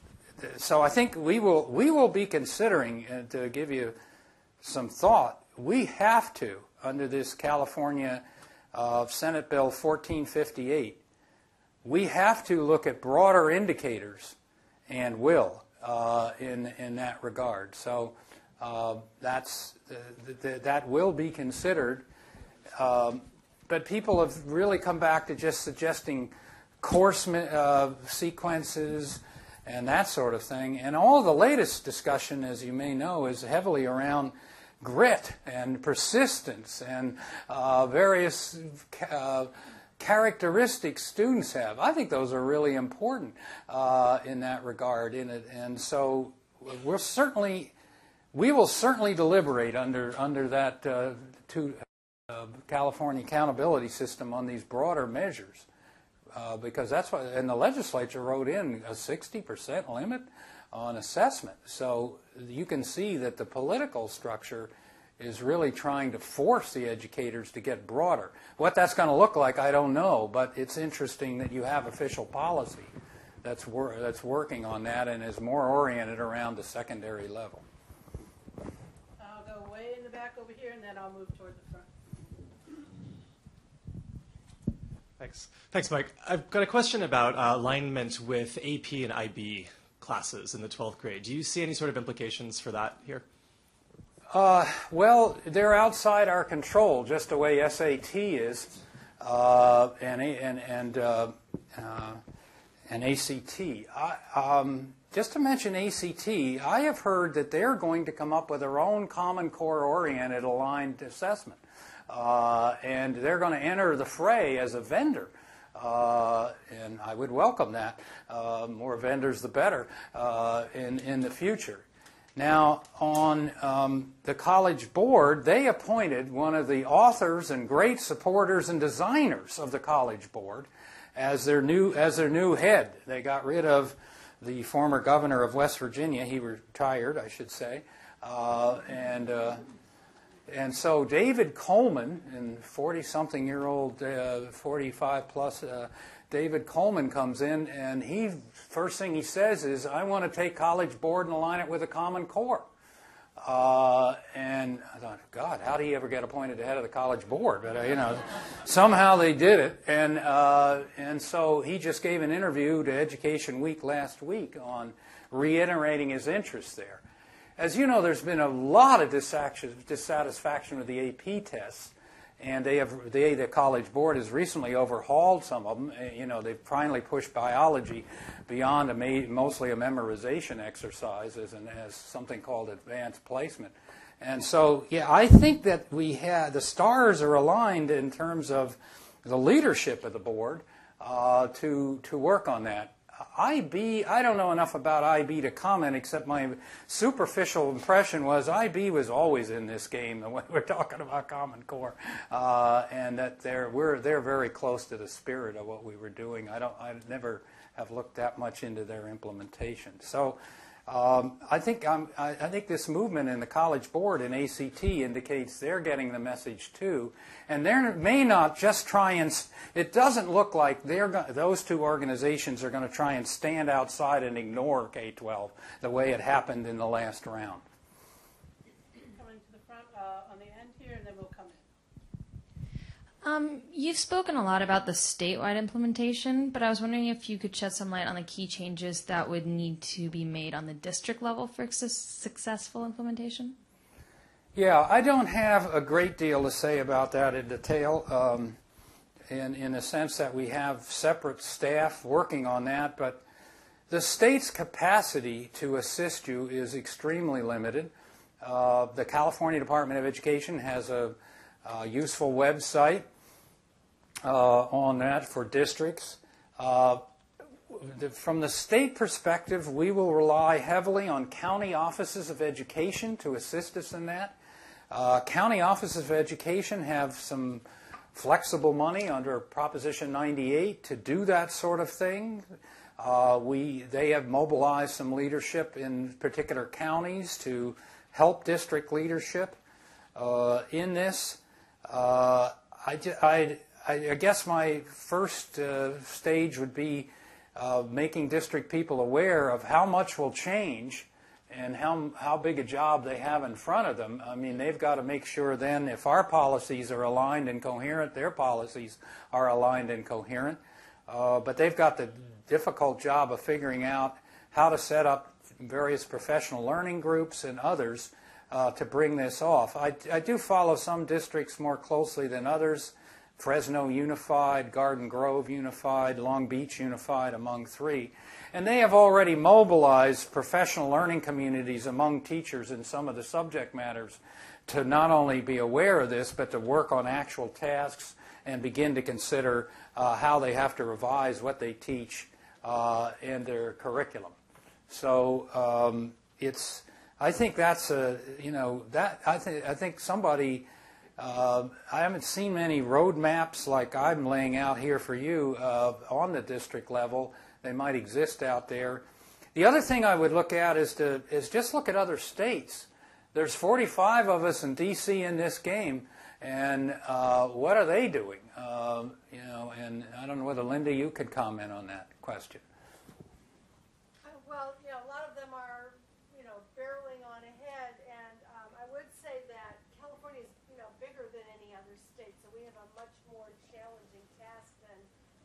so I think we will, we will be considering, uh, to give you some thought, we have to, under this California uh, Senate Bill 1458, we have to look at broader indicators and will uh, in, in that regard. So uh, that's, th- th- that will be considered. Um, but people have really come back to just suggesting course uh, sequences and that sort of thing. And all the latest discussion, as you may know, is heavily around grit and persistence and uh, various uh, characteristics students have. I think those are really important uh, in that regard. In it, and so we're certainly, we will certainly deliberate under under that uh, two, uh, California accountability system on these broader measures. Uh, because that's what, and the legislature wrote in a 60% limit on assessment. So you can see that the political structure is really trying to force the educators to get broader. What that's going to look like, I don't know, but it's interesting that you have official policy that's, wor- that's working on that and is more oriented around the secondary level. I'll go way in the back over here, and then I'll move toward the front. Thanks. Thanks, Mike. I've got a question about uh, alignment with AP and IB classes in the 12th grade. Do you see any sort of implications for that here? Well, they're outside our control, just the way SAT is, uh, and and and uh, uh, and ACT. I, um, just to mention ACT, I have heard that they're going to come up with their own Common Core oriented aligned assessment, uh, and they're going to enter the fray as a vendor. Uh, and I would welcome that. Uh, more vendors, the better uh, in in the future. Now, on um, the college board, they appointed one of the authors and great supporters and designers of the college board as their new as their new head. They got rid of the former governor of West Virginia. He retired, I should say, uh, and. Uh, and so David Coleman, and 40 something year old, uh, 45 plus, uh, David Coleman comes in, and he first thing he says is, I want to take College Board and align it with a Common Core. Uh, and I thought, God, how do you ever get appointed head of the College Board? But uh, you know, somehow they did it, and uh, and so he just gave an interview to Education Week last week on reiterating his interest there. As you know, there's been a lot of dissatisfaction with the AP tests, and they have they, the College Board has recently overhauled some of them. Uh, You know, they've finally pushed biology beyond a ma- mostly a memorization exercise as, an, as something called advanced placement. And so, yeah, I think that we had the stars are aligned in terms of the leadership of the board uh, to to work on that. IB, I don't know enough about IB to comment, except my superficial impression was IB was always in this game when (laughs) we're talking about Common Core, uh, and that they're we're they're very close to the spirit of what we were doing. I don't, I never have looked that much into their implementation. So. Um, I think I'm, I, I think this movement in the College Board and ACT indicates they're getting the message too, and they may not just try and. It doesn't look like they're go- those two organizations are going to try and stand outside and ignore K-12 the way it happened in the last round. Coming to the front, uh, on the end here, and then we'll come in. Um, you've spoken a lot about the statewide implementation, but I was wondering if you could shed some light on the key changes that would need to be made on the district level for su- successful implementation. Yeah, I don't have a great deal to say about that in detail, um, in, in the sense that we have separate staff working on that, but the state's capacity to assist you is extremely limited. Uh, the California Department of Education has a, a useful website on that for districts. Uh, from the state perspective, we will rely heavily on county offices of education to assist us in that. Uh, county offices of education have some flexible money under Proposition 98 to do that sort of thing. Uh, we, they have mobilized some leadership in particular counties to help district leadership uh, in this. Uh, I, ju- I, I guess my first uh, stage would be uh, making district people aware of how much will change and how, how big a job they have in front of them. I mean, they've got to make sure then if our policies are aligned and coherent, their policies are aligned and coherent. Uh, but they've got the difficult job of figuring out how to set up various professional learning groups and others uh, to bring this off. I, I do follow some districts more closely than others. Fresno Unified, Garden Grove Unified, Long Beach Unified, among three. And they have already mobilized professional learning communities among teachers in some of the subject matters to not only be aware of this, but to work on actual tasks and begin to consider uh, how they have to revise what they teach uh, and their curriculum. So um, it's, I think that's a, you know, that I think I think somebody. Uh, I haven't seen many roadmaps like I'm laying out here for you uh, on the district level. They might exist out there. The other thing I would look at is to is just look at other states. There's 45 of us in D.C. in this game, and uh, what are they doing? Um, you know, and I don't know whether Linda, you could comment on that question. Uh, Well, you know, a lot of them are, you know, barreling on ahead, and um, I would say that California is, you know, bigger than any other state, so we have a much more challenging task than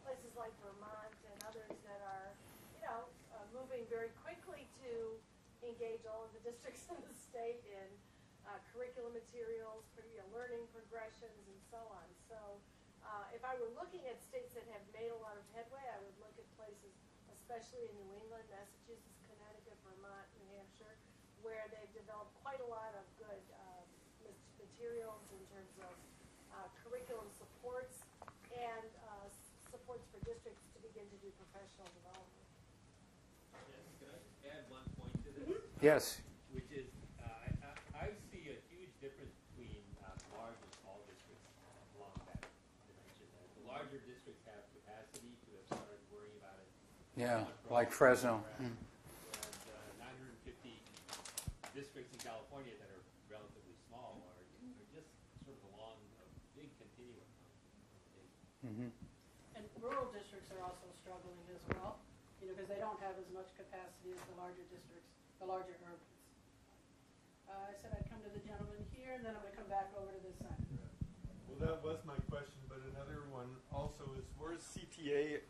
places like Vermont and others that are, you know, uh, moving very quickly to engage all of the districts (laughs) in the state in uh, curriculum materials, for, you know, learning progressions, and so on. So, uh, if I were looking at states that have made a lot of headway, I would look at places, especially in New England, Massachusetts, Connecticut, Vermont, New Hampshire, where they've developed quite a lot of good um, materials in terms of uh, curriculum supports and uh, supports for districts to begin to do professional development. Yes, can I add one point to this? Yes. Which is, uh, I, I, I see a huge difference between uh, large and small districts along that dimension. Uh, The larger districts have capacity to have started worrying about it. Yeah, like Fresno. program. And uh, 950 districts in California that are relatively small are, are just sort of along a big continuum. And rural districts are also struggling as well, you know, because they don't have as much capacity as the larger districts, the larger urbans. Uh, I said I'd come to the gentleman here, and then I'm gonna come back over to this side. Well, that was my question, but another one also is, where's CTA?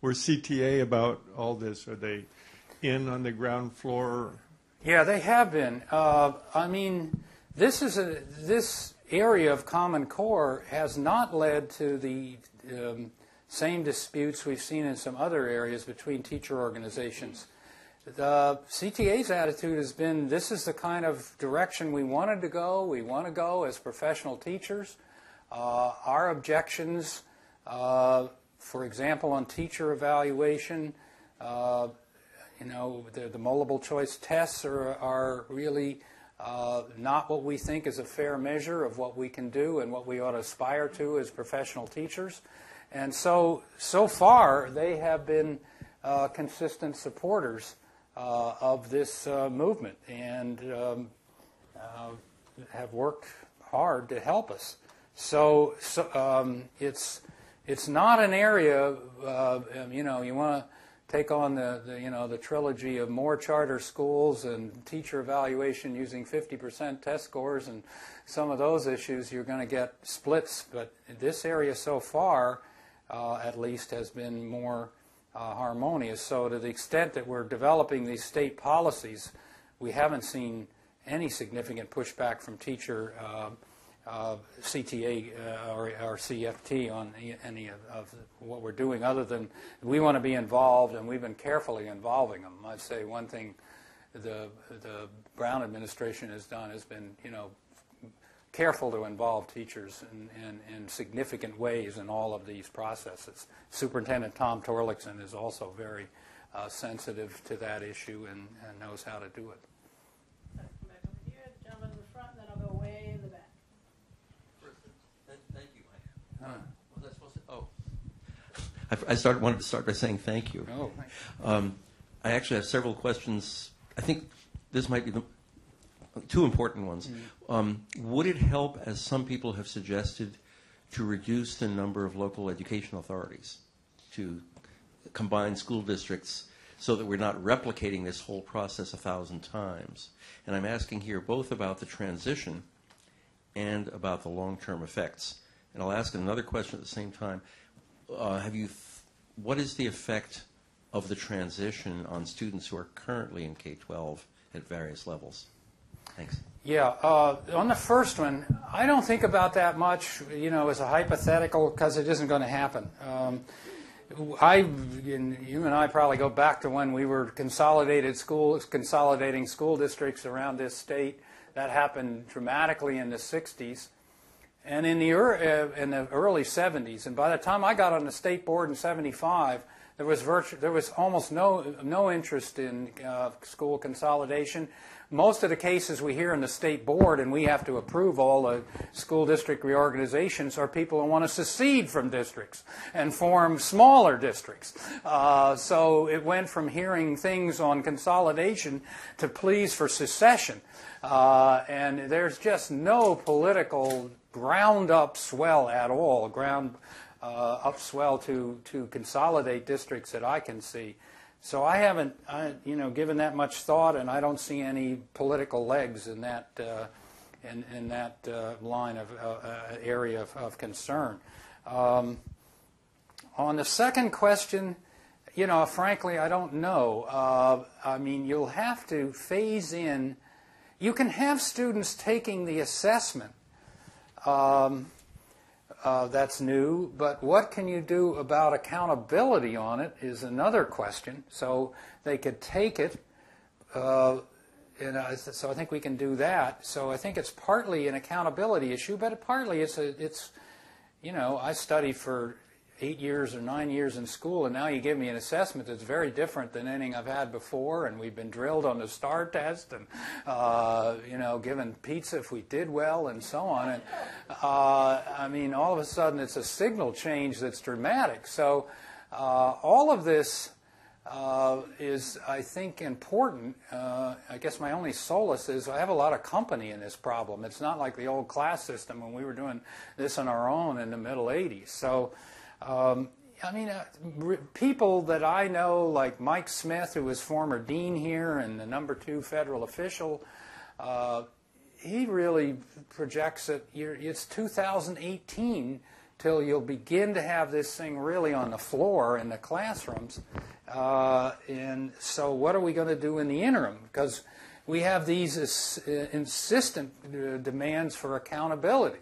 Where's CTA about all this? Are they in on the ground floor? Yeah, they have been. Uh, I mean, this is a this area of Common Core has not led to the um, same disputes we've seen in some other areas between teacher organizations. The CTA's attitude has been this is the kind of direction we wanted to go. We want to go as professional teachers. Uh, our objections, uh, for example, on teacher evaluation, uh, you know, the, the multiple choice tests are, are really uh, not what we think is a fair measure of what we can do and what we ought to aspire to as professional teachers. And so, so far, they have been uh, consistent supporters uh, of this uh, movement and um, uh, have worked hard to help us. So, so um, it's it's not an area. Uh, you know, you want to take on the, the you know the trilogy of more charter schools and teacher evaluation using 50% test scores and some of those issues. You're going to get splits, but this area so far, uh, at least, has been more uh, harmonious. So, to the extent that we're developing these state policies, we haven't seen any significant pushback from teacher uh, CTA uh, or, or CFT on any of, of what we're doing, other than we want to be involved, and we've been carefully involving them. I'd say one thing the the Brown administration has done has been, you know, careful to involve teachers in, in, in significant ways in all of these processes. Superintendent Tom Torlakson is also very uh, sensitive to that issue and, and knows how to do it. So I'll come back over here, the gentleman in the front, and then I'll go way in the I started, wanted to start by saying thank you. Oh, Um, I actually have several questions. I think this might be the two important ones. Um, would it help, as some people have suggested, to reduce the number of local education authorities, to combine school districts, so that we're not replicating this whole process a thousand times? And I'm asking here both about the transition and about the long-term effects. And I'll ask another question at the same time. Uh, have you, what is the effect of the transition on students who are currently in K-12 at various levels? Thanks. Yeah, uh, on the first one, I don't think about that much, you know, as a hypothetical because it isn't going to happen. Um, I, you and I probably go back to when we were consolidated schools, consolidating school districts around this state. That happened dramatically in the 60s and in the, ear- uh, in the early 70s. And by the time I got on the state board in 75, there was, virtu- there was almost no, no interest in uh, school consolidation. Most of the cases we hear in the state board, and we have to approve all the school district reorganizations, are people who want to secede from districts and form smaller districts. Uh, so it went from hearing things on consolidation to pleas for secession. Uh, and there's just no political ground up swell at all, ground uh, up swell to, to consolidate districts that I can see. So I haven't, I, you know, given that much thought, and I don't see any political legs in that, uh, in, in that uh, line of uh, uh, area of, of concern. Um, on the second question, you know, frankly, I don't know. Uh, I mean, you'll have to phase in. You can have students taking the assessment. Um, uh, that's new, but what can you do about accountability on it is another question. So they could take it, uh, and uh, so I think we can do that. So I think it's partly an accountability issue, but partly it's a, it's, you know, I studied for eight years or nine years in school, and now you give me an assessment that's very different than anything I've had before, and we've been drilled on the STAR test, and uh, you know, given pizza if we did well, and so on. And uh, I mean, all of a sudden, it's a signal change that's dramatic. So uh, all of this. Uh, is I think important. Uh, I guess my only solace is I have a lot of company in this problem. It's not like the old class system when we were doing this on our own in the middle 80s. So um, I mean, uh, people that I know, like Mike Smith, who was former dean here and the number two federal official, uh, he really projects that it's 2018 till you'll begin to have this thing really on the floor in the classrooms. Uh, and so, what are we going to do in the interim? Because we have these uh, insistent uh, demands for accountability.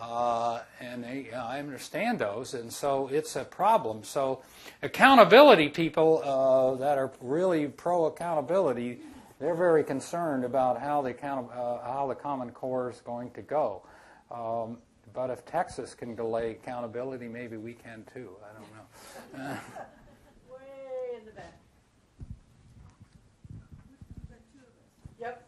Uh, and they, I understand those, and so it's a problem. So, accountability people uh, that are really pro accountability, they're very concerned about how the account, uh, how the Common Core is going to go. Um, but if Texas can delay accountability, maybe we can too. I don't know. (laughs) Way in the back. Yep.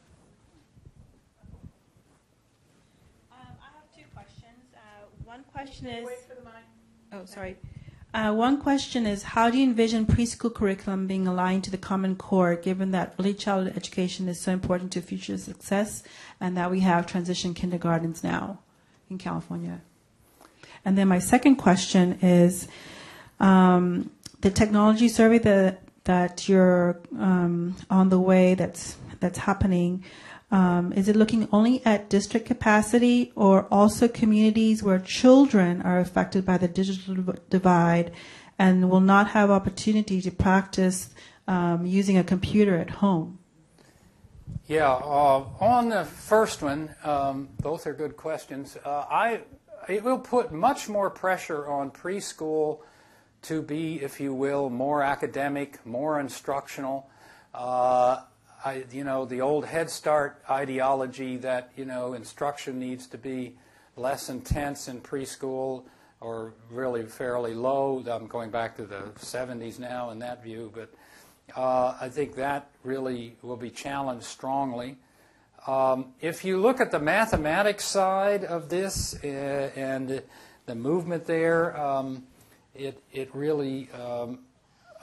Um, I have two questions. Uh, one question is, Wait for the mic. oh, sorry. Uh, one question is, how do you envision preschool curriculum being aligned to the Common Core, given that early childhood education is so important to future success, and that we have transition kindergartens now in California? And then my second question is, um, the technology survey that that you're um, on the way that's that's happening. Um, is it looking only at district capacity or also communities where children are affected by the digital divide and will not have opportunity to practice um, using a computer at home? Yeah, uh, on the first one, um, both are good questions. Uh, I it will put much more pressure on preschool to be, if you will, more academic, more instructional. Uh, I, you know, the old Head Start ideology that you know instruction needs to be less intense in preschool or really fairly low. I'm going back to the 70s now in that view, but uh, I think that really will be challenged strongly. Um, if you look at the mathematics side of this uh, and the movement there, um, it, it really um,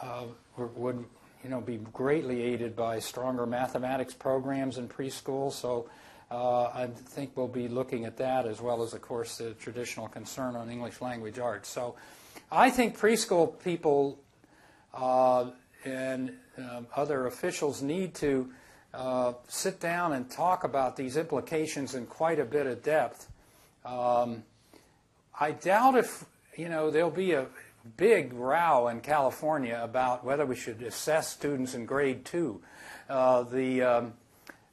uh, would, you know, be greatly aided by stronger mathematics programs in preschool. So uh, I think we'll be looking at that as well as, of course, the traditional concern on English language arts. So I think preschool people uh, and um, other officials need to uh, sit down and talk about these implications in quite a bit of depth. Um, I doubt if, you know, there'll be a big row in California about whether we should assess students in grade two. Uh, the, um,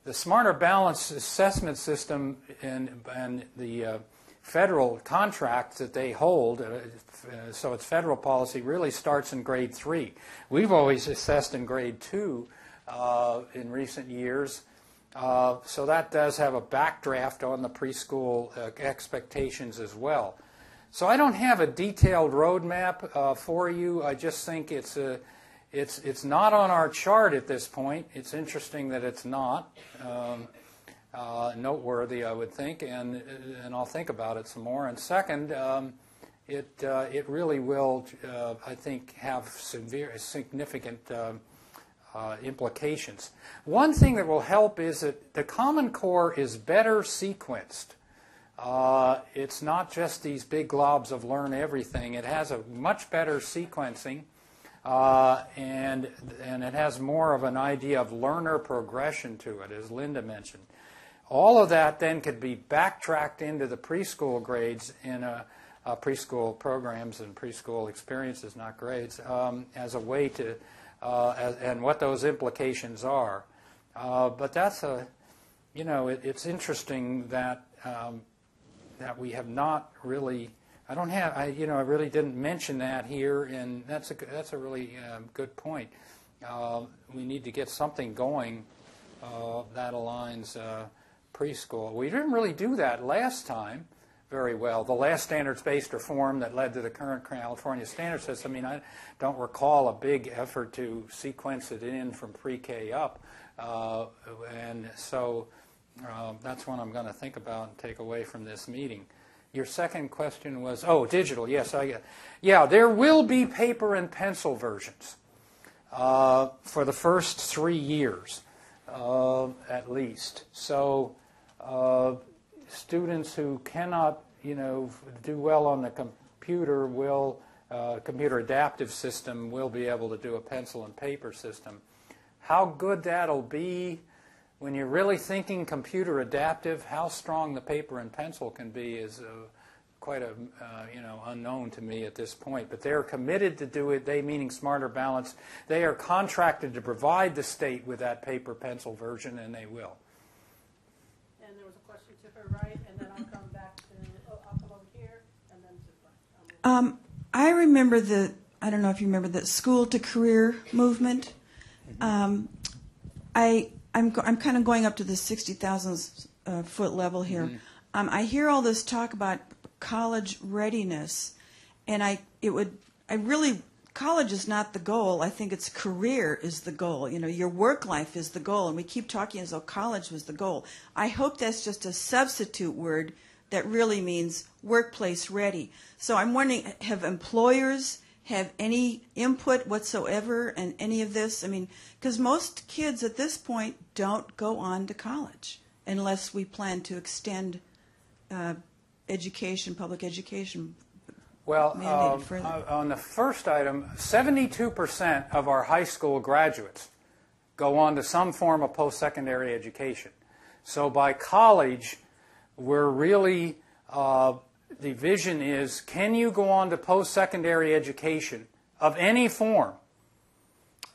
the Smarter Balance assessment system and, and the uh, federal contract that they hold, uh, uh, so it's federal policy, really starts in grade three. We've always assessed in grade two uh, in recent years. Uh, so that does have a backdraft on the preschool expectations as well. So I don't have a detailed roadmap uh, for you. I just think it's a, it's it's not on our chart at this point. It's interesting that it's not. Um, uh, noteworthy, I would think, and and I'll think about it some more. And second, um, it uh, it really will, uh, I think, have severe significant um, uh, implications. One thing that will help is that the Common Core is better sequenced. Uh, it's not just these big globs of learn everything. It has a much better sequencing. Uh, and and it has more of an idea of learner progression to it, as Linda mentioned. All of that then could be backtracked into the preschool grades in a, a preschool programs and preschool experiences, not grades, um, as a way to, uh, as, and what those implications are. Uh, but that's a, you know, it, it's interesting that um, that we have not really. I don't have. I you know I really didn't mention that here, and that's a that's a really um, good point. Uh, we need to get something going uh, that aligns uh, preschool. We didn't really do that last time very well. The last standards-based reform that led to the current California standard system, I mean, I don't recall a big effort to sequence it in from pre-K up. Uh, and so uh, that's one I'm going to think about and take away from this meeting. Your second question was, oh, digital. Yes, I get. Yeah, there will be paper and pencil versions uh, for the first three years, uh, at least. So uh, students who cannot, you know, do well on the computer will, uh, computer adaptive system will be able to do a pencil and paper system. How good that'll be when you're really thinking computer adaptive, how strong the paper and pencil can be is uh, quite a uh, you know unknown to me at this point. But they're committed to do it. They meaning Smarter Balance. They are contracted to provide the state with that paper pencil version, and they will. And there was a question to her right, and then I'll come back to, oh, I'll come over here, and then to. Um, I remember the, I don't know if you remember the school to career movement. Um, I, I'm, go- I'm kind of going up to the 60,000 uh, foot level here. Um, I hear all this talk about college readiness, and I, it would, I really, college is not the goal. I think it's career is the goal. You know, your work life is the goal, and we keep talking as though college was the goal. I hope that's just a substitute word that really means workplace ready. So I'm wondering, have employers have any input whatsoever in any of this? I mean, because most kids at this point don't go on to college unless we plan to extend uh, education, public education. Well, um, uh, on the first item, 72% of our high school graduates go on to some form of post-secondary education. So by college, we're really, uh, the vision is, can you go on to post-secondary education of any form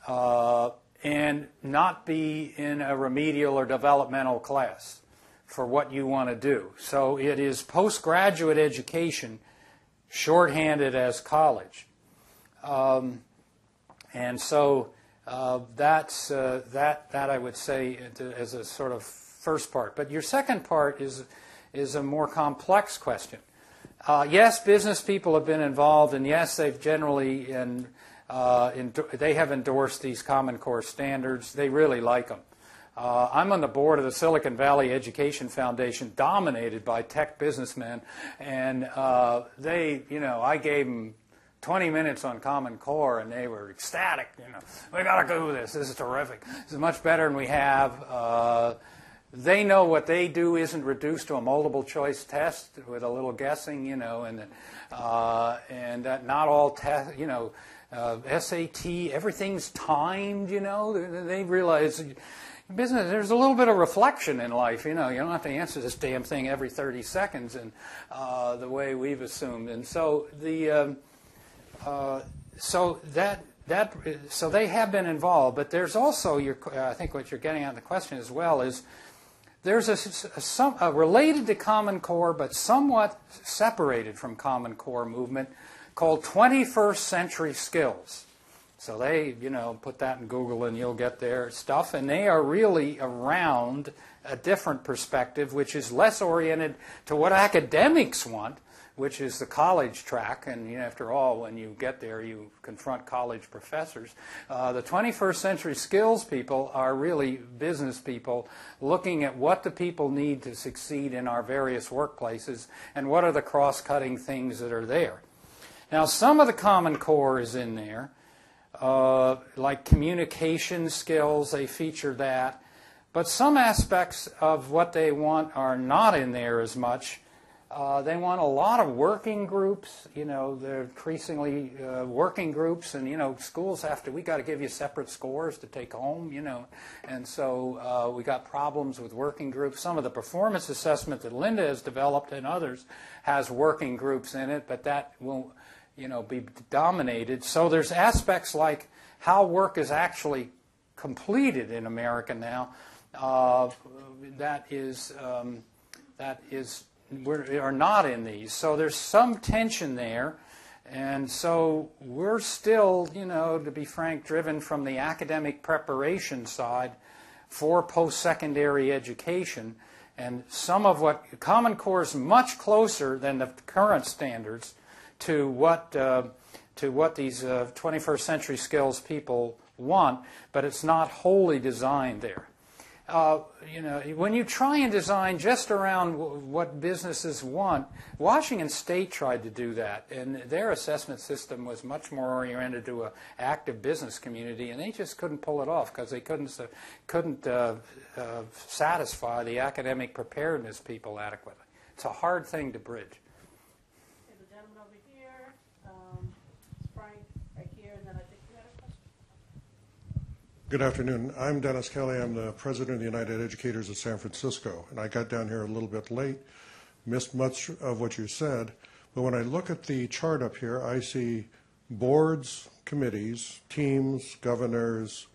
uh, and not be in a remedial or developmental class for what you want to do? So it is postgraduate education shorthanded as college. Um, and so uh, that's uh, that that I would say as a sort of first part. But your second part is is a more complex question. Uh, yes, business people have been involved, and yes, they've generally in, uh, they have endorsed these Common Core standards. They really like them. Uh, I'm on the board of the Silicon Valley Education Foundation, dominated by tech businessmen, and uh, they, you know, I gave them 20 minutes on Common Core, and they were ecstatic. You know, we got to do this. This is terrific. This is much better than we have. Uh, they know what they do isn't reduced to a multiple choice test with a little guessing, you know, and uh, and uh, not all test, you know, uh, SAT, everything's timed, you know. They, they realize business there's a little bit of reflection in life, you know. You don't have to answer this damn thing every 30 seconds, and uh, the way we've assumed, and so the um, uh, so that that so they have been involved, but there's also your I think what you're getting at in the question as well is there's a, a, some, a, related to Common Core, but somewhat separated from Common Core movement called 21st Century Skills. So they, you know, put that in Google and you'll get their stuff. And they are really around a different perspective, which is less oriented to what academics want which is the college track. And you know, after all, when you get there, you confront college professors. Uh, the 21st century skills people are really business people looking at what the people need to succeed in our various workplaces and what are the cross cutting things that are there. Now, some of the Common Core is in there. Uh, like communication skills, they feature that. But some aspects of what they want are not in there as much. Uh, they want a lot of working groups. You know, they're increasingly uh, working groups, and you know, schools have to. We got to give you separate scores to take home. You know, and so uh, we got problems with working groups. Some of the performance assessment that Linda has developed and others has working groups in it, but that won't, you know, be dominated. So there's aspects like how work is actually completed in America now. Uh, that is um, that is we are are not in these. So there's some tension there. And so we're still, you know, to be frank, driven from the academic preparation side for post secondary education. And some of what Common Core is much closer than the current standards to what, uh, to what these uh, 21st century skills people want, but it's not wholly designed there uh, you know, when you try and design just around w- what businesses want, Washington State tried to do that, and their assessment system was much more oriented to an active business community, and they just couldn't pull it off because they couldn't uh, couldn't uh, uh, satisfy the academic preparedness people adequately. It's a hard thing to bridge. Okay, the gentleman over here, um, Frank, right here, and then I think you had a question. Good afternoon. I'm Dennis Kelly. I'm the president of the United Educators of San Francisco. And I got down here a little bit late, missed much of what you said. But when I look at the chart up here, I see boards, committees, teams, governors.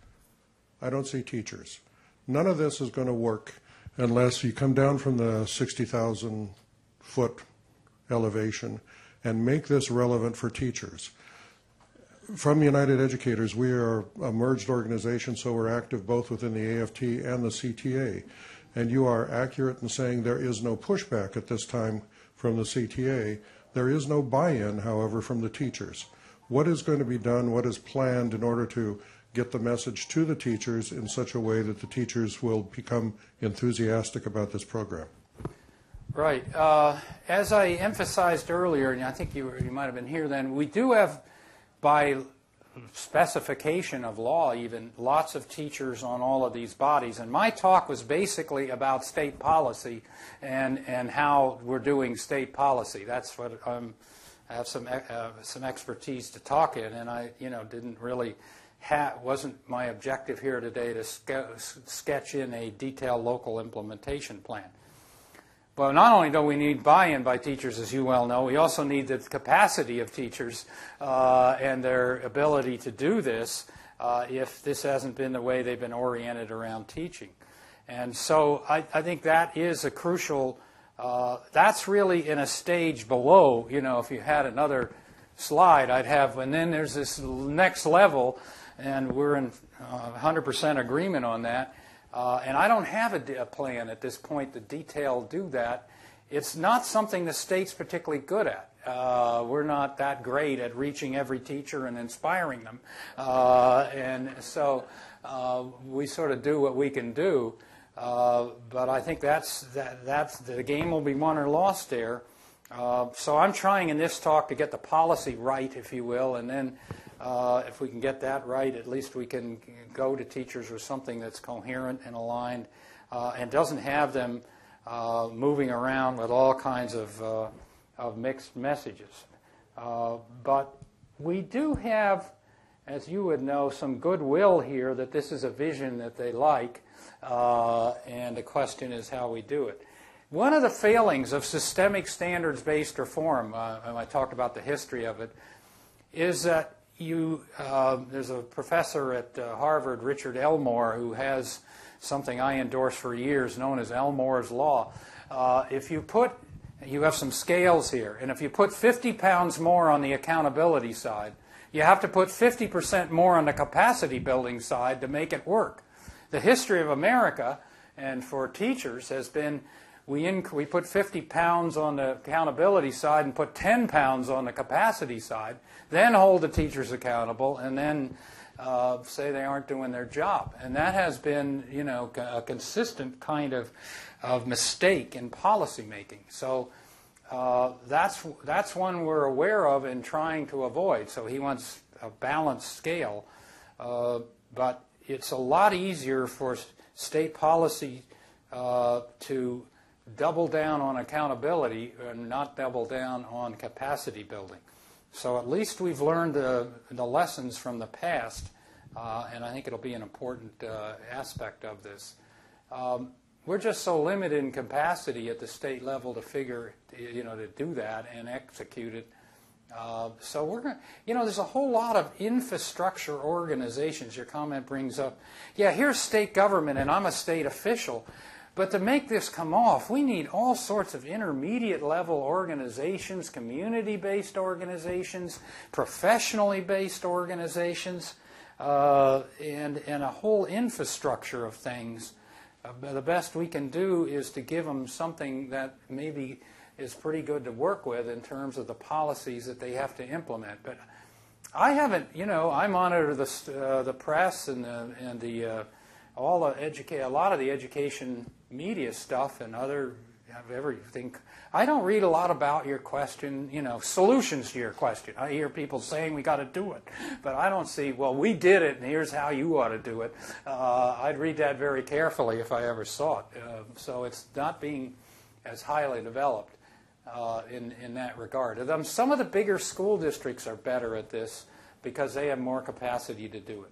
I don't see teachers. None of this is going to work unless you come down from the 60,000 foot elevation and make this relevant for teachers from United Educators, we are a merged organization, so we're active both within the AFT and the CTA. And you are accurate in saying there is no pushback at this time from the CTA. There is no buy-in, however, from the teachers. What is going to be done, what is planned in order to get the message to the teachers in such a way that the teachers will become enthusiastic about this program? Right. Uh, as I emphasized earlier, and I think you, you might have been here then, we do have by specification of law, even lots of teachers on all of these bodies. And my talk was basically about state policy and, and how we're doing state policy. That's what um, I have some uh, some expertise to talk in, and I you know didn't really ha- wasn't my objective here today to ske- sketch in a detailed local implementation plan. Well, not only do we need buy-in by teachers, as you well know, we also need the capacity of teachers uh, and their ability to do this uh, if this hasn't been the way they've been oriented around teaching. And so I, I think that is a crucial, uh, that's really in a stage below, you know, if you had another slide, I'd have, and then there's this next level, and we're in 100% uh, agreement on that uh, and I don't have a, plan at this point to detail do that. It's not something the state's particularly good at. Uh, we're not that great at reaching every teacher and inspiring them. Uh, and so uh, we sort of do what we can do. Uh, but I think that's, that, that's the game will be won or lost there. Uh, so I'm trying in this talk to get the policy right, if you will, and then uh, if we can get that right, at least we can go to teachers with something that's coherent and aligned uh, and doesn't have them uh, moving around with all kinds of, uh, of mixed messages. Uh, but we do have, as you would know, some goodwill here that this is a vision that they like, uh, and the question is how we do it. One of the failings of systemic standards based reform, and I talked about the history of it, is that you, uh, there's a professor at uh, Harvard, Richard Elmore, who has something I endorsed for years known as Elmore's Law. Uh, if you put, you have some scales here, and if you put 50 pounds more on the accountability side, you have to put 50% more on the capacity building side to make it work. The history of America and for teachers has been we, inc- we put 50 pounds on the accountability side and put 10 pounds on the capacity side, then hold the teachers accountable, and then uh, say they aren't doing their job. And that has been, you know, a consistent kind of, of mistake in policymaking. So uh, that's, that's one we're aware of and trying to avoid. So he wants a balanced scale. Uh, but it's a lot easier for state policy uh, to double down on accountability and not double down on capacity building. So at least we've learned the, the lessons from the past, uh, and I think it'll be an important uh, aspect of this. Um, we're just so limited in capacity at the state level to figure, you know, to do that and execute it. Uh, so we're going to, you know, there's a whole lot of infrastructure organizations. Your comment brings up, yeah, here's state government, and I'm a state official. But to make this come off, we need all sorts of intermediate level organizations, community based organizations, professionally based organizations, uh, and, and a whole infrastructure of things. Uh, the best we can do is to give them something that maybe is pretty good to work with in terms of the policies that they have to implement. But I haven't, you know, I monitor the, uh, the press and the, and the uh, all the educate a lot of the education media stuff and other everything. I don't read a lot about your question, you know, solutions to your question. I hear people saying we got to do it, but I don't see. Well, we did it, and here's how you ought to do it. Uh, I'd read that very carefully if I ever saw it. Uh, so it's not being as highly developed uh, in in that regard. Some of the bigger school districts are better at this because they have more capacity to do it.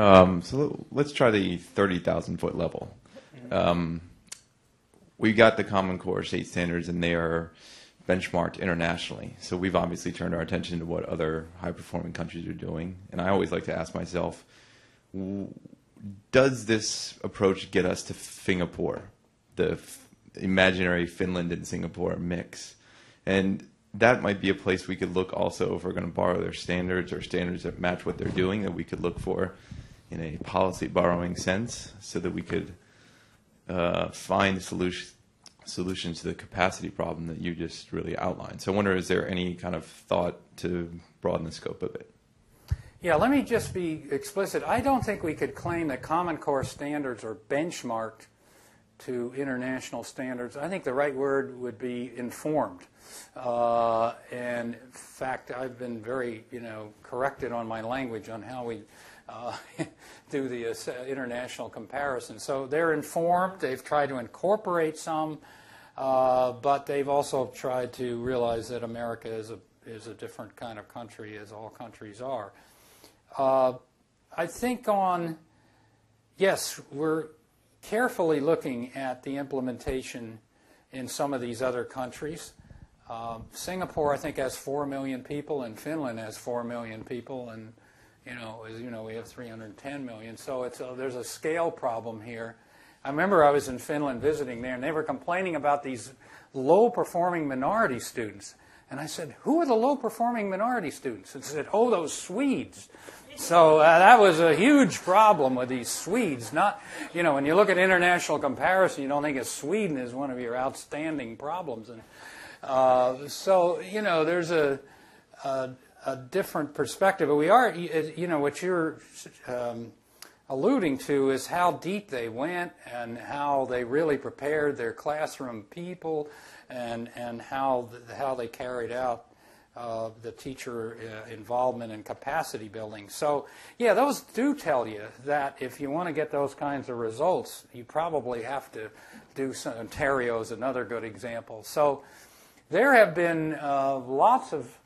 Um, so let's try the 30,000 foot level. Um, we got the Common Core state standards, and they are benchmarked internationally. So we've obviously turned our attention to what other high performing countries are doing. And I always like to ask myself, does this approach get us to Singapore, the f- imaginary Finland and Singapore mix? And that might be a place we could look also if we're going to borrow their standards or standards that match what they're doing that we could look for in a policy borrowing sense so that we could uh, find solution, solutions to the capacity problem that you just really outlined. So I wonder, is there any kind of thought to broaden the scope of it? Yeah, let me just be explicit. I don't think we could claim that Common Core standards are benchmarked to international standards. I think the right word would be informed. Uh, and in fact, I've been very, you know, corrected on my language on how we uh, (laughs) do the uh, international comparison. So they're informed. They've tried to incorporate some, uh, but they've also tried to realize that America is a is a different kind of country, as all countries are. Uh, I think on yes, we're carefully looking at the implementation in some of these other countries. Um, Singapore, I think, has four million people, and Finland has four million people, and you know, as you know, we have 310 million. So it's a, there's a scale problem here. I remember I was in Finland visiting there, and they were complaining about these low-performing minority students. And I said, "Who are the low-performing minority students?" And they said, "Oh, those Swedes." So uh, that was a huge problem with these Swedes. Not, you know, when you look at international comparison, you don't think of Sweden as one of your outstanding problems. And uh, so, you know, there's a, a a different perspective. But we are, you know, what you're um, alluding to is how deep they went and how they really prepared their classroom people and, and how, how they carried out uh, the teacher uh, involvement and capacity building. So, yeah, those do tell you that if you want to get those kinds of results, you probably have to do some. Ontario is another good example. So, there have been uh, lots of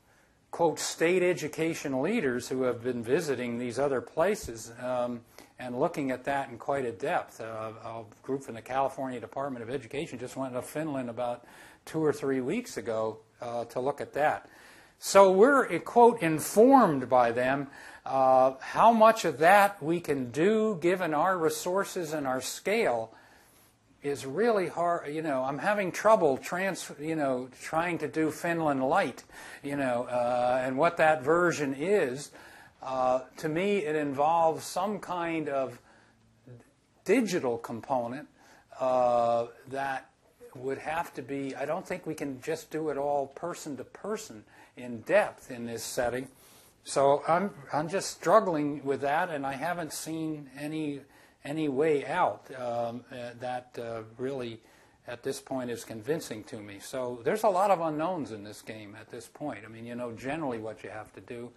quote state education leaders who have been visiting these other places um, and looking at that in quite a depth. Uh, a group from the California Department of Education just went to Finland about two or three weeks ago uh, to look at that. So we're, quote, informed by them. Uh, how much of that we can do given our resources and our scale is really hard. You know, I'm having trouble trans, you know, trying to do Finland light, you know, uh, and what that version is. Uh, to me, it involves some kind of digital component uh, that would have to be. I don't think we can just do it all person to person in depth in this setting. So I'm I'm just struggling with that, and I haven't seen any any way out um, uh, that uh, really at this point is convincing to me. So there's a lot of unknowns in this game at this point. I mean, you know generally what you have to do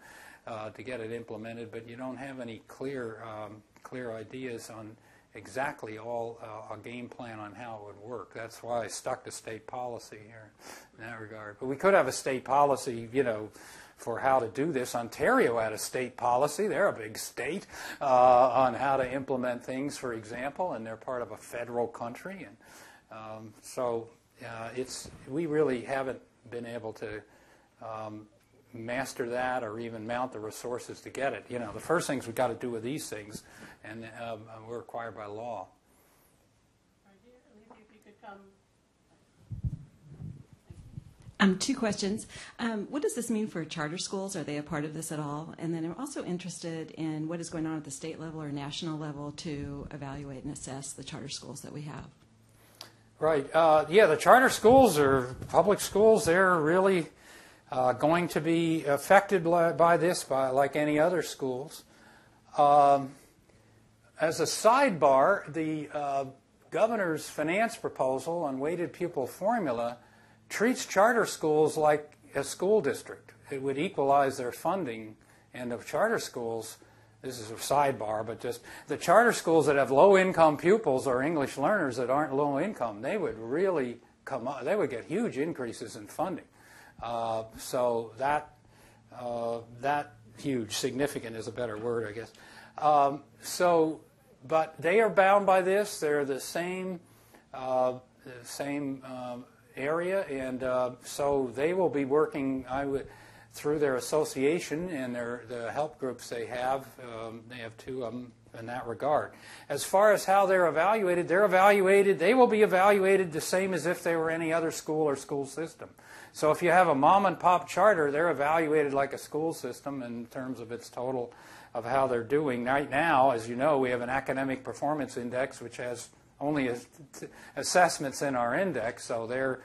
uh, to get it implemented, but you don't have any clear um, clear ideas on exactly all uh, a game plan on how it would work. That's why I stuck to state policy here in that regard. But we could have a state policy, you know, for how to do this. Ontario had a state policy. They're a big state uh, on how to implement things, for example, and they're part of a federal country. And um, so uh, it's we really haven't been able to um, master that or even mount the resources to get it. You know, the first things we've got to do with these things, and um, we're required by law. Right here, Alicia, if you could come. Um, two questions. Um, what does this mean for charter schools? Are they a part of this at all? And then I'm also interested in what is going on at the state level or national level to evaluate and assess the charter schools that we have. Right. Uh, yeah, the charter schools or public schools, they're really uh, going to be affected by, by this, by like any other schools. Um, as a sidebar, the uh, governor's finance proposal on weighted pupil formula treats charter schools like a school district. It would equalize their funding, and of charter schools, this is a sidebar, but just the charter schools that have low income pupils or English learners that aren't low income, they would really come up, they would get huge increases in funding. Uh, so that uh, that huge, significant is a better word, I guess. Um, so, but they are bound by this. They're the same uh, the same um, area, and uh, so they will be working. Through their association and their the help groups they have. Um, they have two of them in that regard. As far as how they're evaluated, they're evaluated. They will be evaluated the same as if they were any other school or school system. So if you have a mom and pop charter, they're evaluated like a school system in terms of its total of how they're doing. Right now, as you know, we have an academic performance index which has only assessments in our index, so they're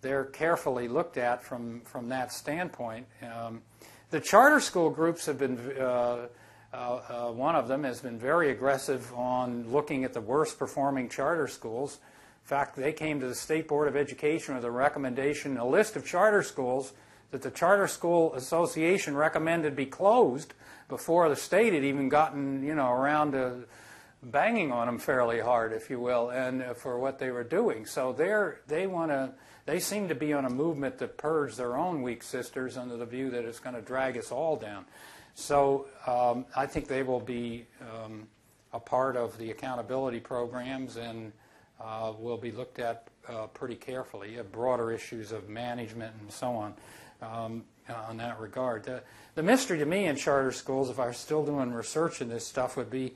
they're carefully looked at from from that standpoint. Um, the charter school groups have been. Uh, uh, uh, one of them has been very aggressive on looking at the worst performing charter schools in fact, they came to the State Board of Education with a recommendation, a list of charter schools that the Charter School Association recommended be closed before the state had even gotten, you know, around to banging on them fairly hard, if you will, and uh, for what they were doing. So they're, they want to, they seem to be on a movement to purge their own weak sisters under the view that it's going to drag us all down. So um, I think they will be um, a part of the accountability programs and uh, will be looked at uh, pretty carefully. Have broader issues of management and so on um, on that regard. The, the mystery to me in charter schools, if I was still doing research in this stuff, would be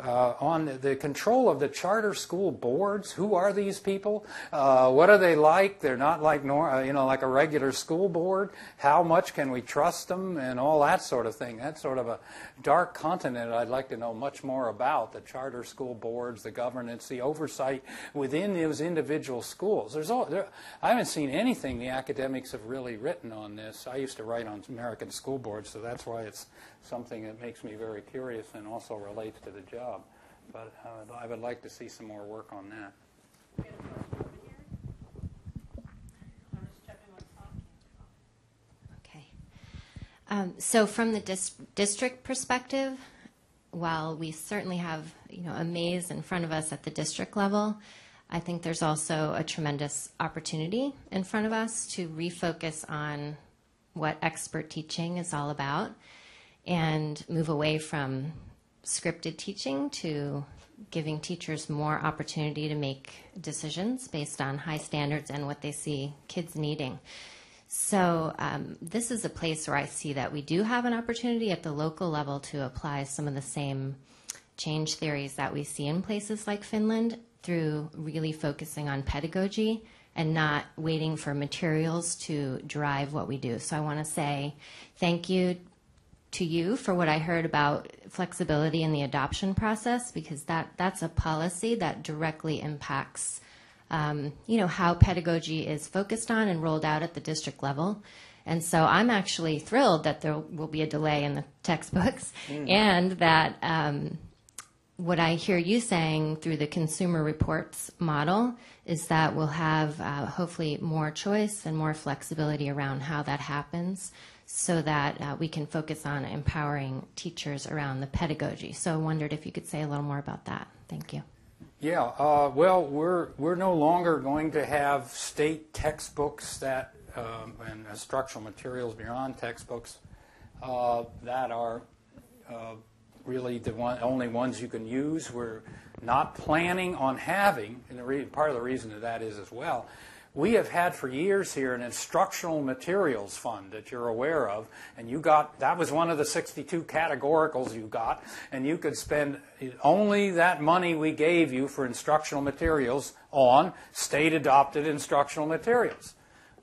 uh, on the control of the charter school boards. Who are these people? Uh, what are they like? They're not like nor, uh, you know like a regular school board. How much can we trust them and all that sort of thing? That's sort of a dark continent I'd like to know much more about. The charter school boards, the governance, the oversight within those individual schools. There's all, there, I haven't seen anything the academics have really written on this. I used to write on American school boards, so that's why it's something that makes me very curious and also relates to the job. But I would, I would like to see some more work on that. We had a question over here. I'm just checking what Tom came Okay. Um, so from the dis- district perspective, while we certainly have you know a maze in front of us at the district level, I think there's also a tremendous opportunity in front of us to refocus on what expert teaching is all about and move away from scripted teaching to giving teachers more opportunity to make decisions based on high standards and what they see kids needing. So, um, this is a place where I see that we do have an opportunity at the local level to apply some of the same change theories that we see in places like Finland through really focusing on pedagogy and not waiting for materials to drive what we do. So, I want to say thank you to you for what I heard about flexibility in the adoption process because that, that's a policy that directly impacts um, you know, how pedagogy is focused on and rolled out at the district level. And so I'm actually thrilled that there will be a delay in the textbooks (laughs) and that um, what I hear you saying through the consumer reports model is that we'll have uh, hopefully more choice and more flexibility around how that happens so that uh, we can focus on empowering teachers around the pedagogy. So I wondered if you could say a little more about that. Thank you. Yeah, uh, well, we're, we're no longer going to have state textbooks that, um, and instructional materials beyond textbooks uh, that are uh, really the one, only ones you can use. We're not planning on having, and re- part of the reason of that is as well, we have had for years here an instructional materials fund that you're aware of, and you got that was one of the 62 categoricals you got, and you could spend only that money we gave you for instructional materials on state adopted instructional materials.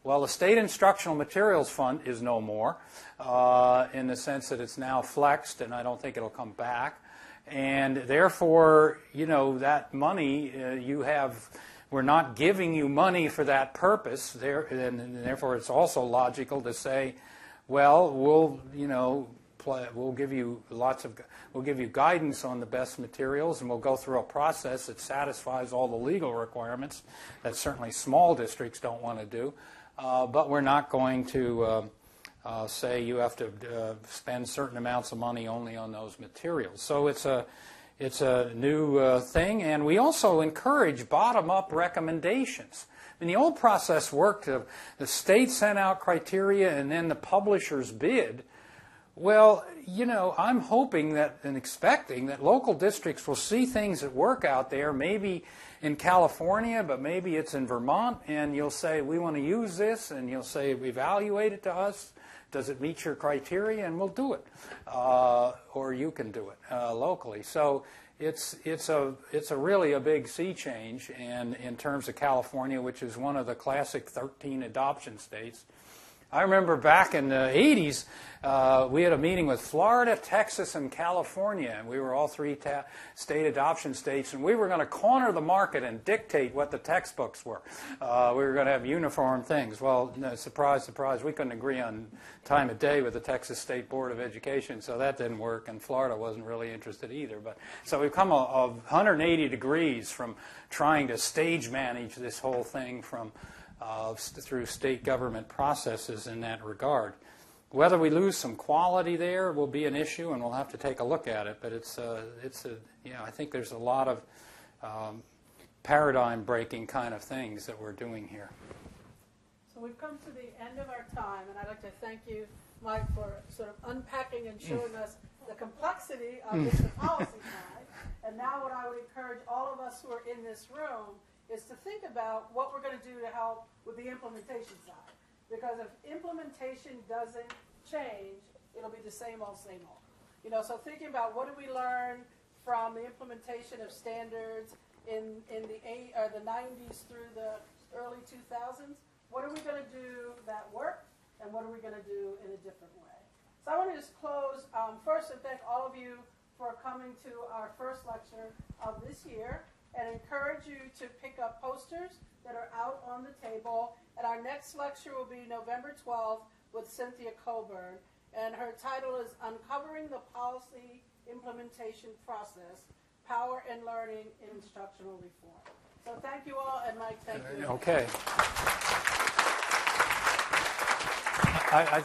Well, the state instructional materials fund is no more, uh, in the sense that it's now flexed, and I don't think it'll come back. And therefore, you know, that money uh, you have we're not giving you money for that purpose, there, and, and therefore it's also logical to say, well, we'll, you know, pl- we'll give you lots of, we'll give you guidance on the best materials, and we'll go through a process that satisfies all the legal requirements that certainly small districts don't want to do, uh, but we're not going to. Uh, uh, say you have to uh, spend certain amounts of money only on those materials. So it's a it's a new uh, thing, and we also encourage bottom-up recommendations. I mean, the old process worked. The state sent out criteria, and then the publishers bid. Well, you know, I'm hoping that and expecting that local districts will see things that work out there, maybe in California, but maybe it's in Vermont, and you'll say, we want to use this, and you'll say, evaluate it to us. Does it meet your criteria? And we'll do it. Uh, or you can do it uh, locally. So it's, it's, a, it's a really a big sea change and in terms of California, which is one of the classic 13 adoption states. I remember back in the 80s, uh, we had a meeting with Florida, Texas, and California, and we were all three ta- state adoption states, and we were going to corner the market and dictate what the textbooks were. Uh, we were going to have uniform things. Well, no, surprise, surprise, we couldn't agree on time of day with the Texas State Board of Education, so that didn't work, and Florida wasn't really interested either. But so we've come a, a 180 degrees from trying to stage manage this whole thing from uh, through state government processes in that regard. Whether we lose some quality there will be an issue, and we'll have to take a look at it. But it's a, it's a, yeah, I think there's a lot of um, paradigm-breaking kind of things that we're doing here. So we've come to the end of our time, and I'd like to thank you, Mike, for sort of unpacking and showing us the complexity of this policy side. And now what I would encourage all of us who are in this room is to think about what we're going to do to help with the implementation side. Because if implementation doesn't change, it'll be the same old, same old. You know, so thinking about what do we learn from the implementation of standards in, in the eight, or the 90s through the early 2000s, what are we going to do that worked, and what are we going to do in a different way? So I want to just close um, first and thank all of you for coming to our first lecture of this year and encourage you to pick up posters that are out on the table. And our next lecture will be November 12th with Cynthia Coburn. And her title is Uncovering the Policy Implementation Process power and learning in instructional reform. So thank you all, and Mike, thank you. Okay. I, I,